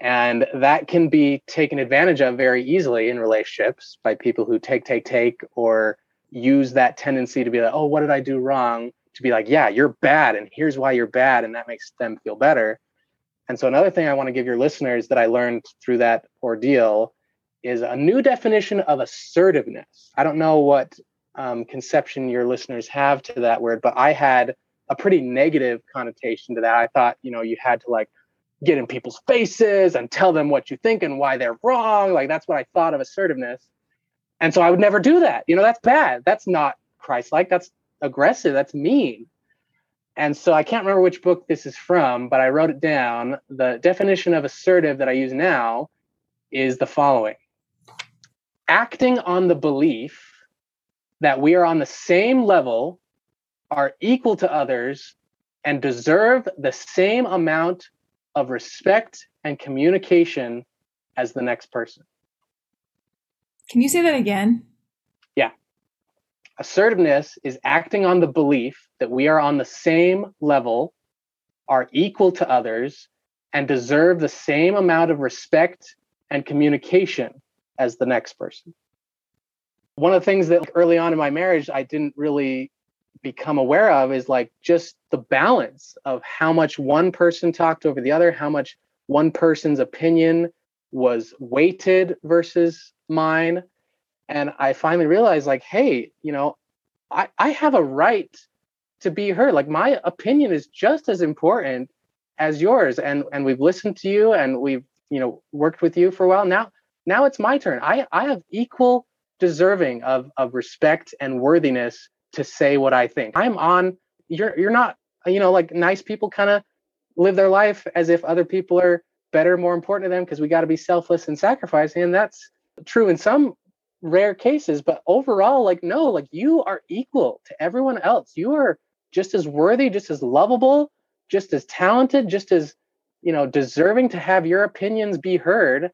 and that can be taken advantage of very easily in relationships by people who take take take or use that tendency to be like oh what did i do wrong to be like, yeah, you're bad, and here's why you're bad, and that makes them feel better. And so, another thing I want to give your listeners that I learned through that ordeal is a new definition of assertiveness. I don't know what um, conception your listeners have to that word, but I had a pretty negative connotation to that. I thought, you know, you had to like get in people's faces and tell them what you think and why they're wrong. Like that's what I thought of assertiveness. And so I would never do that. You know, that's bad. That's not Christ like. That's aggressive. That's mean. And so I can't remember which book this is from, but I wrote it down. The definition of assertive that I use now is the following acting on the belief that we are on the same level, are equal to others, and deserve the same amount of respect and communication as the next person. Can you say that again? Yeah. Assertiveness is acting on the belief that we are on the same level, are equal to others, and deserve the same amount of respect and communication as the next person. One of the things that early on in my marriage I didn't really become aware of is like just the balance of how much one person talked over the other, how much one person's opinion was weighted versus mine. And i finally realized like hey you know i i have a right to be heard. Like my opinion is just as important as yours. And and we've listened to you and we've you know worked with you for a while. Now now it's my turn. I i have equal deserving of of respect and worthiness to say what i think. I'm on you're you're not you know like nice people kind of live their life as if other people are better more important to them because we got to be selfless and sacrificing and that's true in some rare cases but overall like no like you are equal to everyone else. You are just as worthy just as lovable just as talented just as you know deserving to have your opinions be heard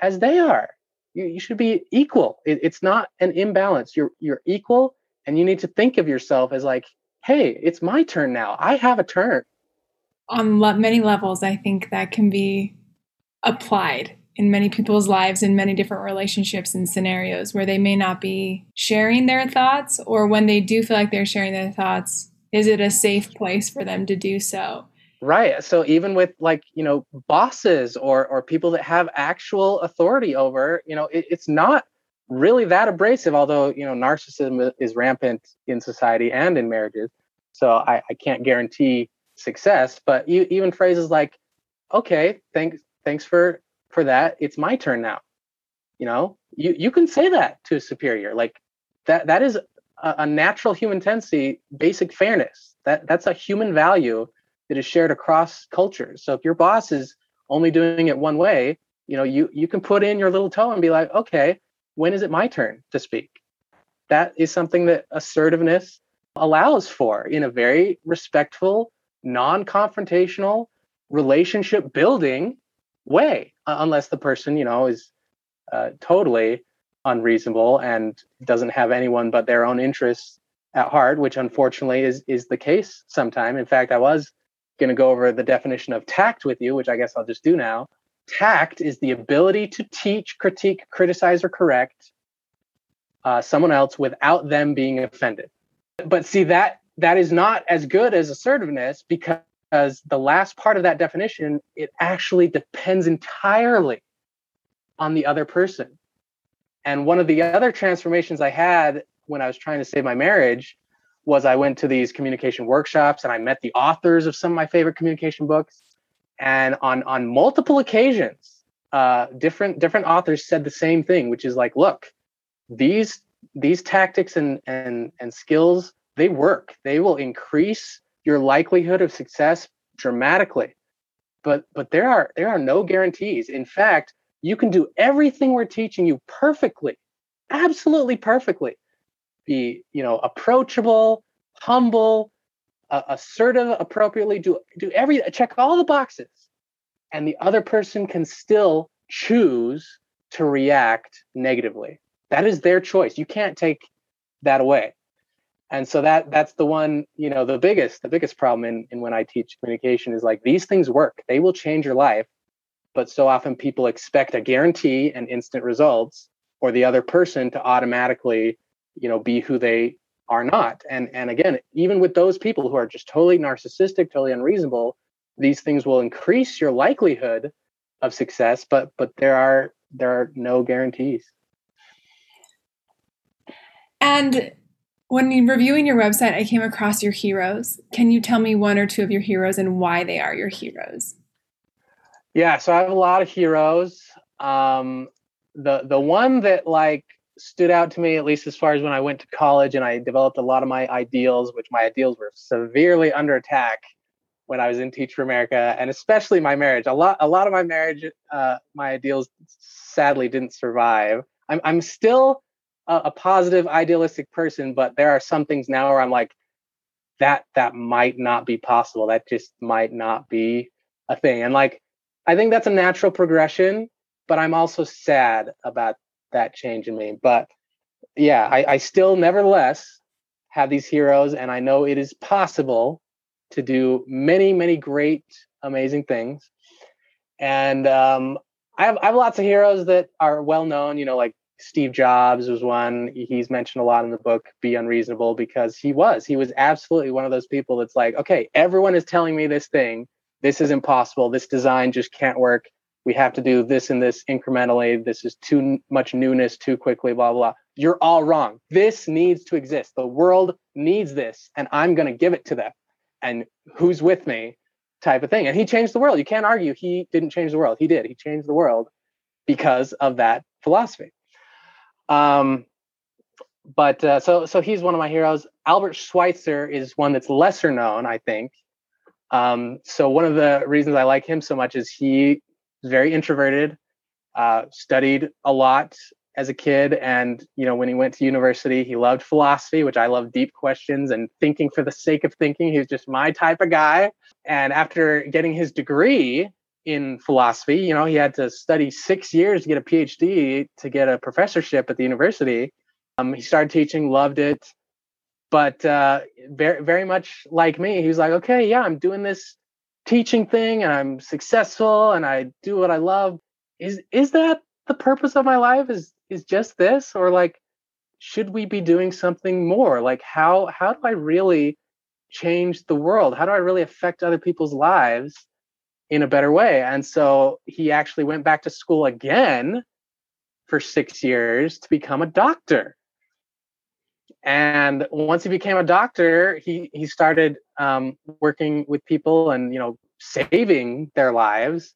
as they are. You, you should be equal. It, it's not an imbalance. You're you're equal and you need to think of yourself as like hey it's my turn now. I have a turn. On many levels i think that can be applied in many people's lives in many different relationships and scenarios where they may not be sharing their thoughts or when they do feel like they're sharing their thoughts is it a safe place for them to do so? Right. So even with like you know bosses or or people that have actual authority over you know it, it's not really that abrasive although you know narcissism is rampant in society and in marriages so i, I can't guarantee success but you, even phrases like okay thanks thanks for for that, it's my turn now. You know, you you can say that to a superior. Like that that is a, a natural human tendency, basic fairness. That that's a human value that is shared across cultures. So if your boss is only doing it one way, you know, you you can put in your little toe and be like, okay, when is it my turn to speak? That is something that assertiveness allows for in a very respectful, non-confrontational, relationship building way, uh, unless the person, you know, is uh, totally unreasonable and doesn't have anyone but their own interests at heart, which unfortunately is is the case sometime. In fact, I was going to go over the definition of tact with you, which I guess I'll just do now. Tact is the ability to teach, critique, criticize, or correct uh, someone else without them being offended. But see that that is not as good as assertiveness because the last part of that definition it actually depends entirely on the other person. And one of the other transformations I had when I was trying to save my marriage was I went to these communication workshops and I met the authors of some of my favorite communication books. And on on multiple occasions, uh, different different authors said the same thing, which is like, look, these these tactics and and and skills they work. They will increase your likelihood of success dramatically. But but there are there are no guarantees. In fact, you can do everything we're teaching you perfectly, absolutely perfectly. Be you know approachable, humble, uh, assertive, appropriately. Do do every check all the boxes, and the other person can still choose to react negatively. That is their choice. You can't take that away. And so that that's the one, you know, the biggest, the biggest problem in, in when I teach communication is like these things work. They will change your life. But so often people expect a guarantee and instant results or the other person to automatically, you know, be who they are not. And and again, even with those people who are just totally narcissistic, totally unreasonable, these things will increase your likelihood of success, but but there are there are no guarantees. And when reviewing your website, I came across your heroes. Can you tell me one or two of your heroes and why they are your heroes? Yeah, so I have a lot of heroes. Um, the the one that like stood out to me, at least as far as when I went to college and I developed a lot of my ideals, which my ideals were severely under attack when I was in Teach for America, and especially my marriage. A lot, a lot of my marriage, uh, my ideals sadly didn't survive. I'm, I'm still a, a positive, idealistic person, but there are some things now where I'm like, that that might not be possible. That just might not be a thing. And like, I think that's a natural progression, but I'm also sad about that change in me. But yeah, I, I still nevertheless have these heroes, and I know it is possible to do many, many great, amazing things. And um, I have I have lots of heroes that are well known. You know, like Steve Jobs was one. He's mentioned a lot in the book, Be Unreasonable, because he was. He was absolutely one of those people that's like, okay, everyone is telling me this thing. This is impossible. This design just can't work. We have to do this and this incrementally. This is too much newness too quickly, blah, blah. You're all wrong. This needs to exist. The world needs this, and I'm going to give it to them. And who's with me? Type of thing. And he changed the world. You can't argue he didn't change the world. He did. He changed the world because of that philosophy. Um, but uh, so so he's one of my heroes. Albert Schweitzer is one that's lesser known, I think. Um, so one of the reasons I like him so much is he is very introverted, uh, studied a lot as a kid, and you know when he went to university, he loved philosophy, which I love deep questions and thinking for the sake of thinking. He's just my type of guy. And after getting his degree, in philosophy. You know, he had to study six years to get a PhD to get a professorship at the university. Um, he started teaching, loved it, but uh, very, very much like me, he was like, okay, yeah, I'm doing this teaching thing, and I'm successful, and I do what I love. Is is that the purpose of my life? Is is just this, or like, should we be doing something more? Like, how how do I really change the world? How do I really affect other people's lives? in a better way. And so he actually went back to school again for six years to become a doctor. And once he became a doctor, he he started um, working with people and you know saving their lives.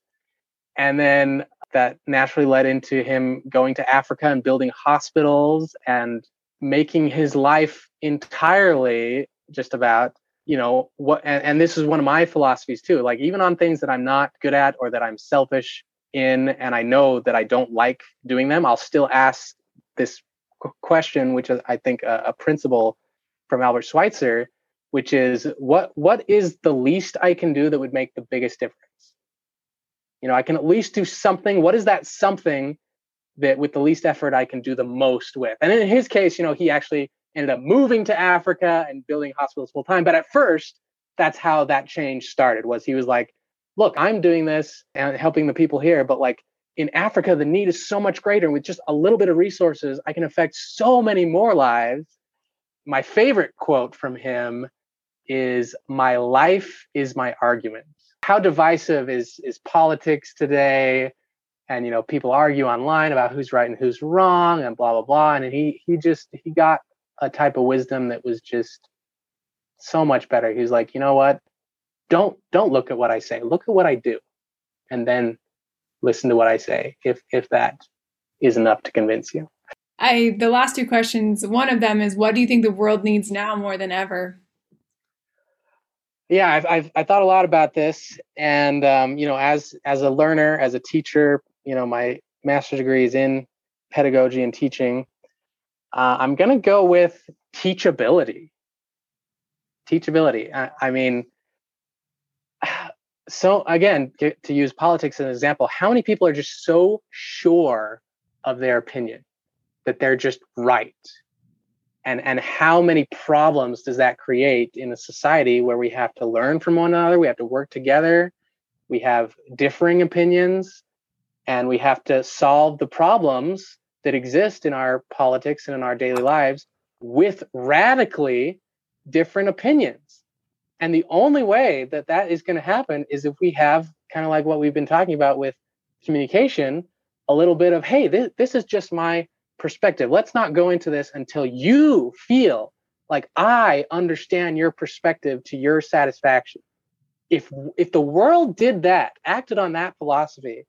And then that naturally led into him going to Africa and building hospitals and making his life entirely just about you know what and, and, this is one of my philosophies too like even on things that i'm not good at or that i'm selfish in and i know that i don't like doing them i'll still ask this question which is i think a, a principle from albert schweitzer which is what what is the least i can do that would make the biggest difference you know i can at least do something what is that something that with the least effort I can do the most with. And in his case, you know, he actually ended up moving to Africa and building hospitals full time. But at first, that's how that change started was he was like, look, I'm doing this and helping the people here, but like in Africa, the need is so much greater. And with just a little bit of resources, I can affect so many more lives. My favorite quote from him is my life is my argument. How divisive is is politics today? and you know people argue online about who's right and who's wrong and blah blah blah and he he just he got a type of wisdom that was just so much better he's like you know what don't don't look at what i say look at what i do and then listen to what i say if if that is enough to convince you. I the last two questions one of them is what do you think the world needs now more than ever? Yeah i've i've I thought a lot about this. And um, you know as as a learner as a teacher you know my master's degree is in pedagogy and teaching. Uh, i'm going to go with teachability. Teachability. I, I mean so again to use politics as an example how many people are just so sure of their opinion that they're just right and and how many problems does that create in a society where we have to learn from one another we have to work together we have differing opinions and we have to solve the problems that exist in our politics and in our daily lives with radically different opinions. And the only way that that is going to happen is if we have kind of like what we've been talking about with communication, a little bit of, hey, this, this is just my perspective. Let's not go into this until you feel like I understand your perspective to your satisfaction. If if the world did that, acted on that philosophy,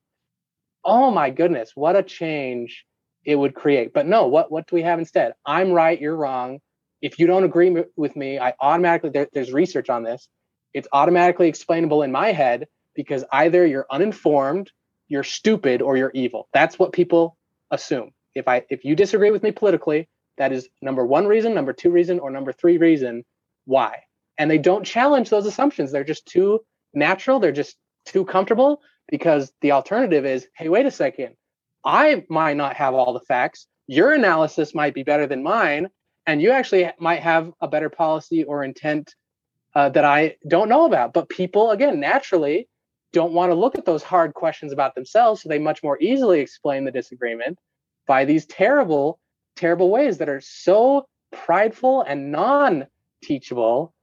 oh my goodness, what a change it would create. But no, what what do we have instead? I'm right, you're wrong. If you don't agree with me, I automatically there, there's research on this. It's automatically explainable in my head because either you're uninformed, you're stupid, or you're evil. That's what people assume. If I if you disagree with me politically, that is number one reason, number two reason, or number three reason why. And they don't challenge those assumptions. They're just too natural. They're just too comfortable because the alternative is hey wait a second i might not have all the facts your analysis might be better than mine and you actually might have a better policy or intent uh, that i don't know about but people again naturally don't want to look at those hard questions about themselves so they much more easily explain the disagreement by these terrible terrible ways that are so prideful and non teachable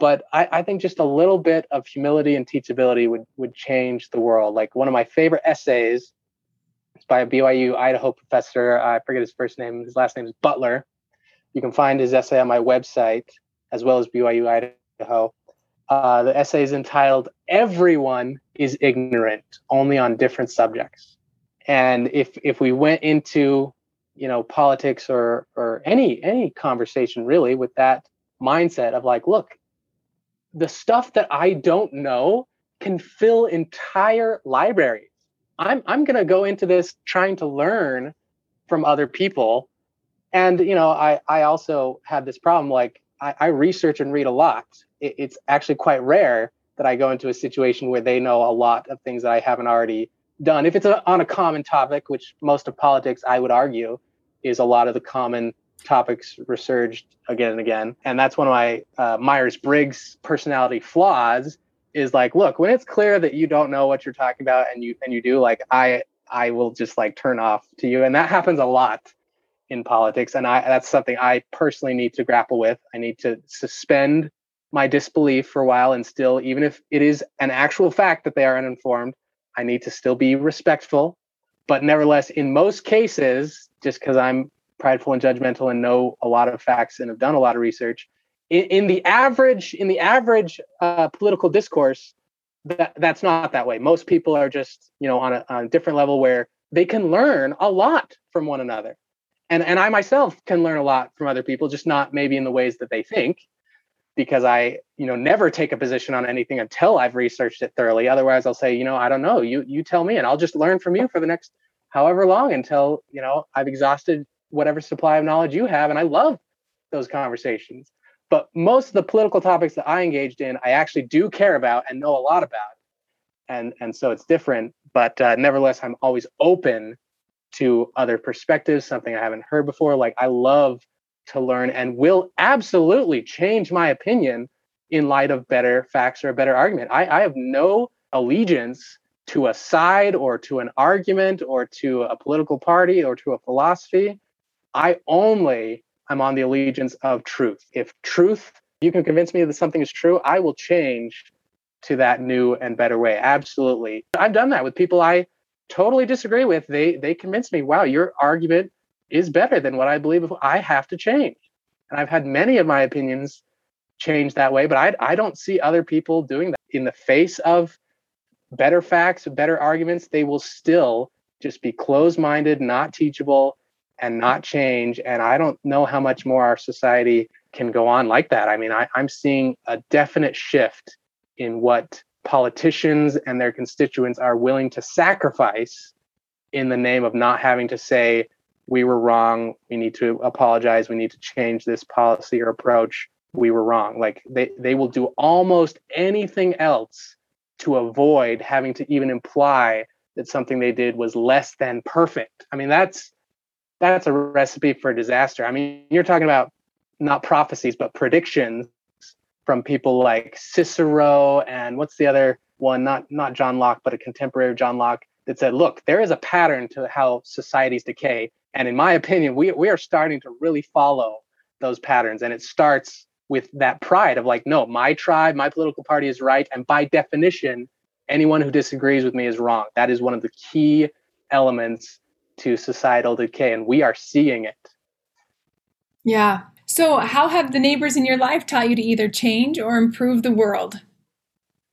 but I, I, think just a little bit of humility and teachability would would change the world. Like one of my favorite essays is by a BYU Idaho professor. I forget his first name. His last name is Butler. You can find his essay on my website as well as BYU Idaho. Uh, the essay is entitled "Everyone is Ignorant, Only on Different Subjects." And if if we went into you know politics or or any any conversation really with that mindset of like, look, the stuff that I don't know can fill entire libraries. I'm I'm gonna go into this trying to learn from other people. And you know, I I also have this problem like I, I research and read a lot. It, it's actually quite rare that I go into a situation where they know a lot of things that I haven't already done. If it's a, on a common topic, which most of politics, I would argue, is a lot of the common topics resurged again and again. And that's one of my uh, Myers Briggs personality flaws is like, look, when it's clear that you don't know what you're talking about and you and you do, like I I will just like turn off to you. And that happens a lot in politics. And I that's something I personally need to grapple with. I need to suspend my disbelief for a while and still, even if it is an actual fact that they are uninformed, I need to still be respectful. But nevertheless, in most cases, just because I'm prideful and judgmental and know a lot of facts and have done a lot of research in, in the average in the average uh, political discourse that that's not that way. Most people are just, you know, on a, on a different level where they can learn a lot from one another. And and I myself can learn a lot from other people, just not maybe in the ways that they think because I, you know, never take a position on anything until I've researched it thoroughly. Otherwise, I'll say, you know, I don't know. You you tell me and I'll just learn from you for the next however long until, you know, I've exhausted whatever supply of knowledge you have and I love those conversations. But most of the political topics that I engaged in, I actually do care about and know a lot about. And, and so it's different. But uh, nevertheless, I'm always open to other perspectives, something I haven't heard before. Like I love to learn and will absolutely change my opinion in light of better facts or a better argument. I, I have no allegiance to a side or to an argument or to a political party or to a philosophy. I only I'm on the allegiance of truth. If truth, you can convince me that something is true, I will change to that new and better way. Absolutely. I've done that with people I totally disagree with. They they convince me, wow, your argument is better than what I believe. I have to change. And I've had many of my opinions change that way, but I I don't see other people doing that. In the face of better facts, better arguments, they will still just be closed-minded, not teachable, and not change. And I don't know how much more our society can go on like that. I mean, I, I'm seeing a definite shift in what politicians and their constituents are willing to sacrifice in the name of not having to say, we were wrong, we need to apologize, we need to change this policy or approach, we were wrong. Like they, they will do almost anything else to avoid having to even imply that something they did was less than perfect. I mean, that's that's a recipe for disaster. I mean, you're talking about not prophecies, but predictions from people like Cicero and what's the other one? Not not John Locke, but a contemporary of John Locke that said, look, there is a pattern to how societies decay. And in my opinion, we, we are starting to really follow those patterns. And it starts with that pride of like, no, my tribe, my political party is right. And by definition, anyone who disagrees with me is wrong. That is one of the key elements to societal decay, and we are seeing it. Yeah. So, how have the neighbors in your life taught you to either change or improve the world?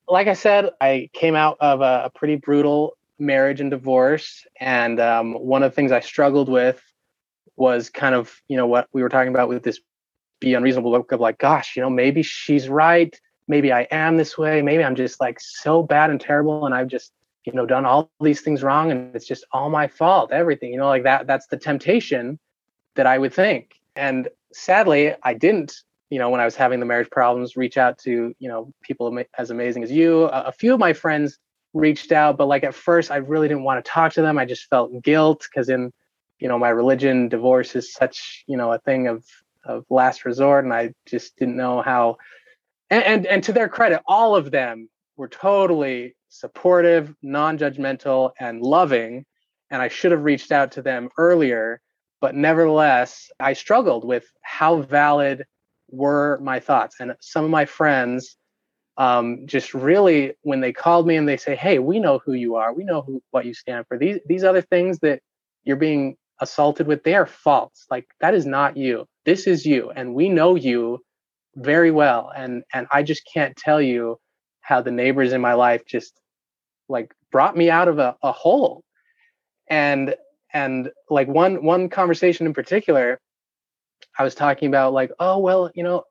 Like I said, I came out of a, pretty brutal marriage and divorce. And um, one of the things I struggled with was kind of, you know, what we were talking about with this be unreasonable look of like, gosh, you know, maybe she's right. Maybe I am this way. Maybe I'm just like so bad and terrible. And I've just you know done all these things wrong and it's just all my fault everything you know like that that's the temptation that i would think and sadly i didn't you know when i was having the marriage problems reach out to you know people as amazing as you a, a few of my friends reached out but like at first i really didn't want to talk to them i just felt guilt because in you know my religion divorce is such you know a thing of of last resort and i just didn't know how and, and, and to their credit all of them were totally supportive, non judgmental, and loving. And I should have reached out to them earlier. But nevertheless, I struggled with how valid were my thoughts. And some of my friends um, just really, when they called me and they say, Hey, we know who you are, we know who, what you stand for. These, these other things that you're being assaulted with, they are false. Like, that is not you. This is you. And we know you very well. And, and I just can't tell you how the neighbors in my life just like brought me out of a, a hole and and like one one conversation in particular i was talking about like oh well you know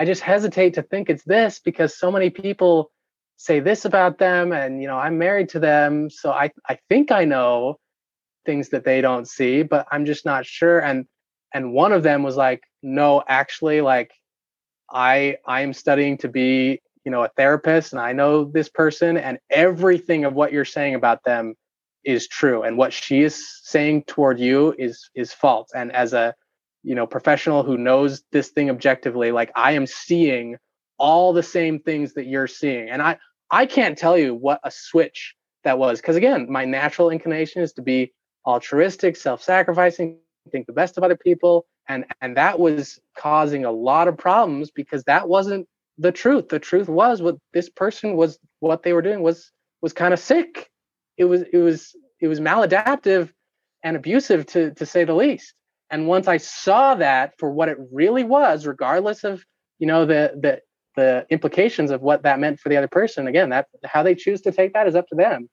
i just hesitate to think it's this because so many people say this about them and you know i'm married to them so i i think i know things that they don't see but i'm just not sure. And and one of them was like no actually like i i am studying to be you know a therapist and i know this person and everything of what you're saying about them is true and what she is saying toward you is is false and as a you know professional who knows this thing objectively like i am seeing all the same things that you're seeing and i i can't tell you what a switch that was because again my natural inclination is to be altruistic self-sacrificing think the best of other people and and that was causing a lot of problems because that wasn't the truth. The truth was what this person was what they were doing was was kind of sick. It was it was it was maladaptive and abusive to to say the least. And once I saw that for what it really was, regardless of you know the the the implications of what that meant for the other person again that how they choose to take that is up to them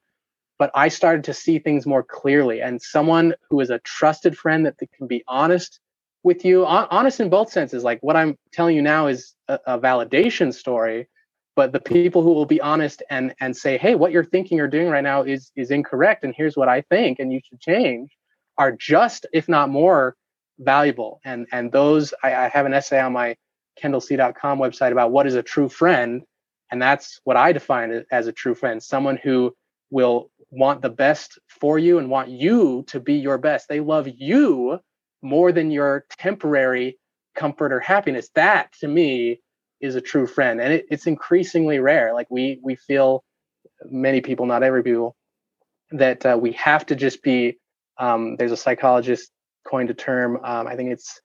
but i started to see things more clearly and someone who is a trusted friend that can be honest with you honest in both senses like what i'm telling you now is a, a validation story but the people who will be honest and and say hey what you're thinking or doing right now is is incorrect and here's what i think and you should change are just if not more valuable. And and those i, I have an essay on my kendallc.com website about what is a true friend and that's what i define as a true friend someone who will want the best for you and want you to be your best. They love you more than your temporary comfort or happiness. That to me is a true friend and it, it's increasingly rare. Like we we feel many people not every people that uh, we have to just be um, there's a psychologist coined a term um, i think it's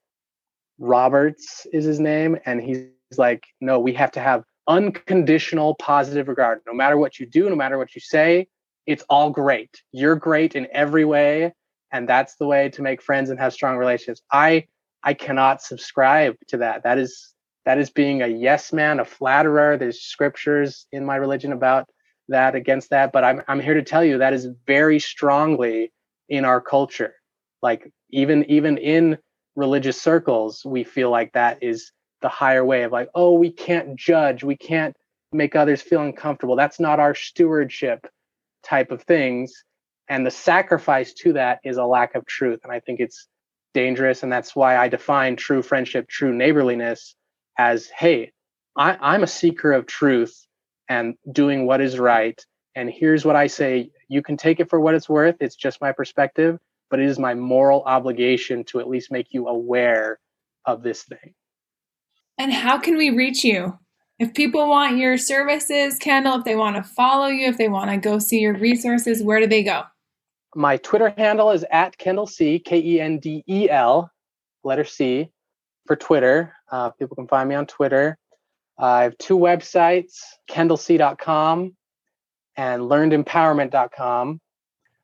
roberts is his name and he's like no we have to have unconditional positive regard. No matter what you do no matter what you say it's all great. You're great in every way and that's the way to make friends and have strong relationships. I i cannot subscribe to that. That is that is being a yes man, a flatterer. There's scriptures in my religion about that, against that. But I'm, I'm here to tell you that is very strongly in our culture. Like even even in religious circles, we feel like that is the higher way of like, oh, we can't judge, we can't make others feel uncomfortable. That's not our stewardship type of things. And the sacrifice to that is a lack of truth. And I think it's dangerous. And that's why I define true friendship, true neighborliness as hey I, i'm a seeker of truth and doing what is right and here's what i say you can take it for what it's worth it's just my perspective but it is my moral obligation to at least make you aware of this thing. And how can we reach you? If people want your services kendall if they want to follow you if they want to go see your resources where do they go? My twitter handle is at kendel c k-e-n-d-e-l letter c for Twitter. Uh, people can find me on Twitter. Uh, I have two websites, kendelc.com and learnedempowerment.com.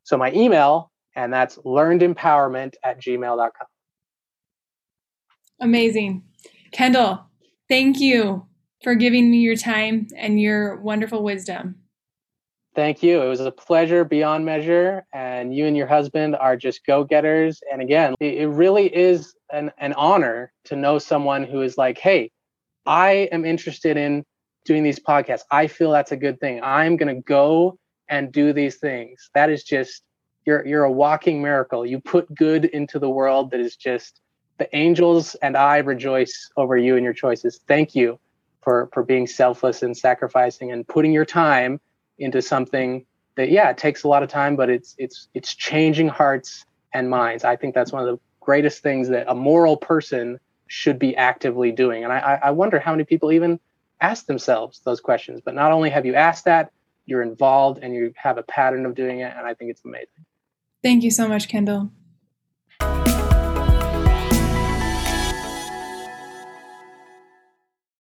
So my email, and that's learnedempowerment at gmail.com. Amazing. Kendall, thank you for giving me your time and your wonderful wisdom. Thank you. It was a pleasure beyond measure. And you and your husband are just go getters. And again, it really is an, an honor to know someone who is like, hey, I am interested in doing these podcasts. I feel that's a good thing. I'm going to go and do these things. That is just, you're, you're a walking miracle. You put good into the world that is just, the angels and I rejoice over you and your choices. Thank you for, for being selfless and sacrificing and putting your time into something that yeah it takes a lot of time but it's it's it's changing hearts and minds i think that's one of the greatest things that a moral person should be actively doing. And i i wonder how many people even ask themselves those questions. But not only have you asked that you're involved and you have a pattern of doing it and i think it's amazing. Thank you so much kendall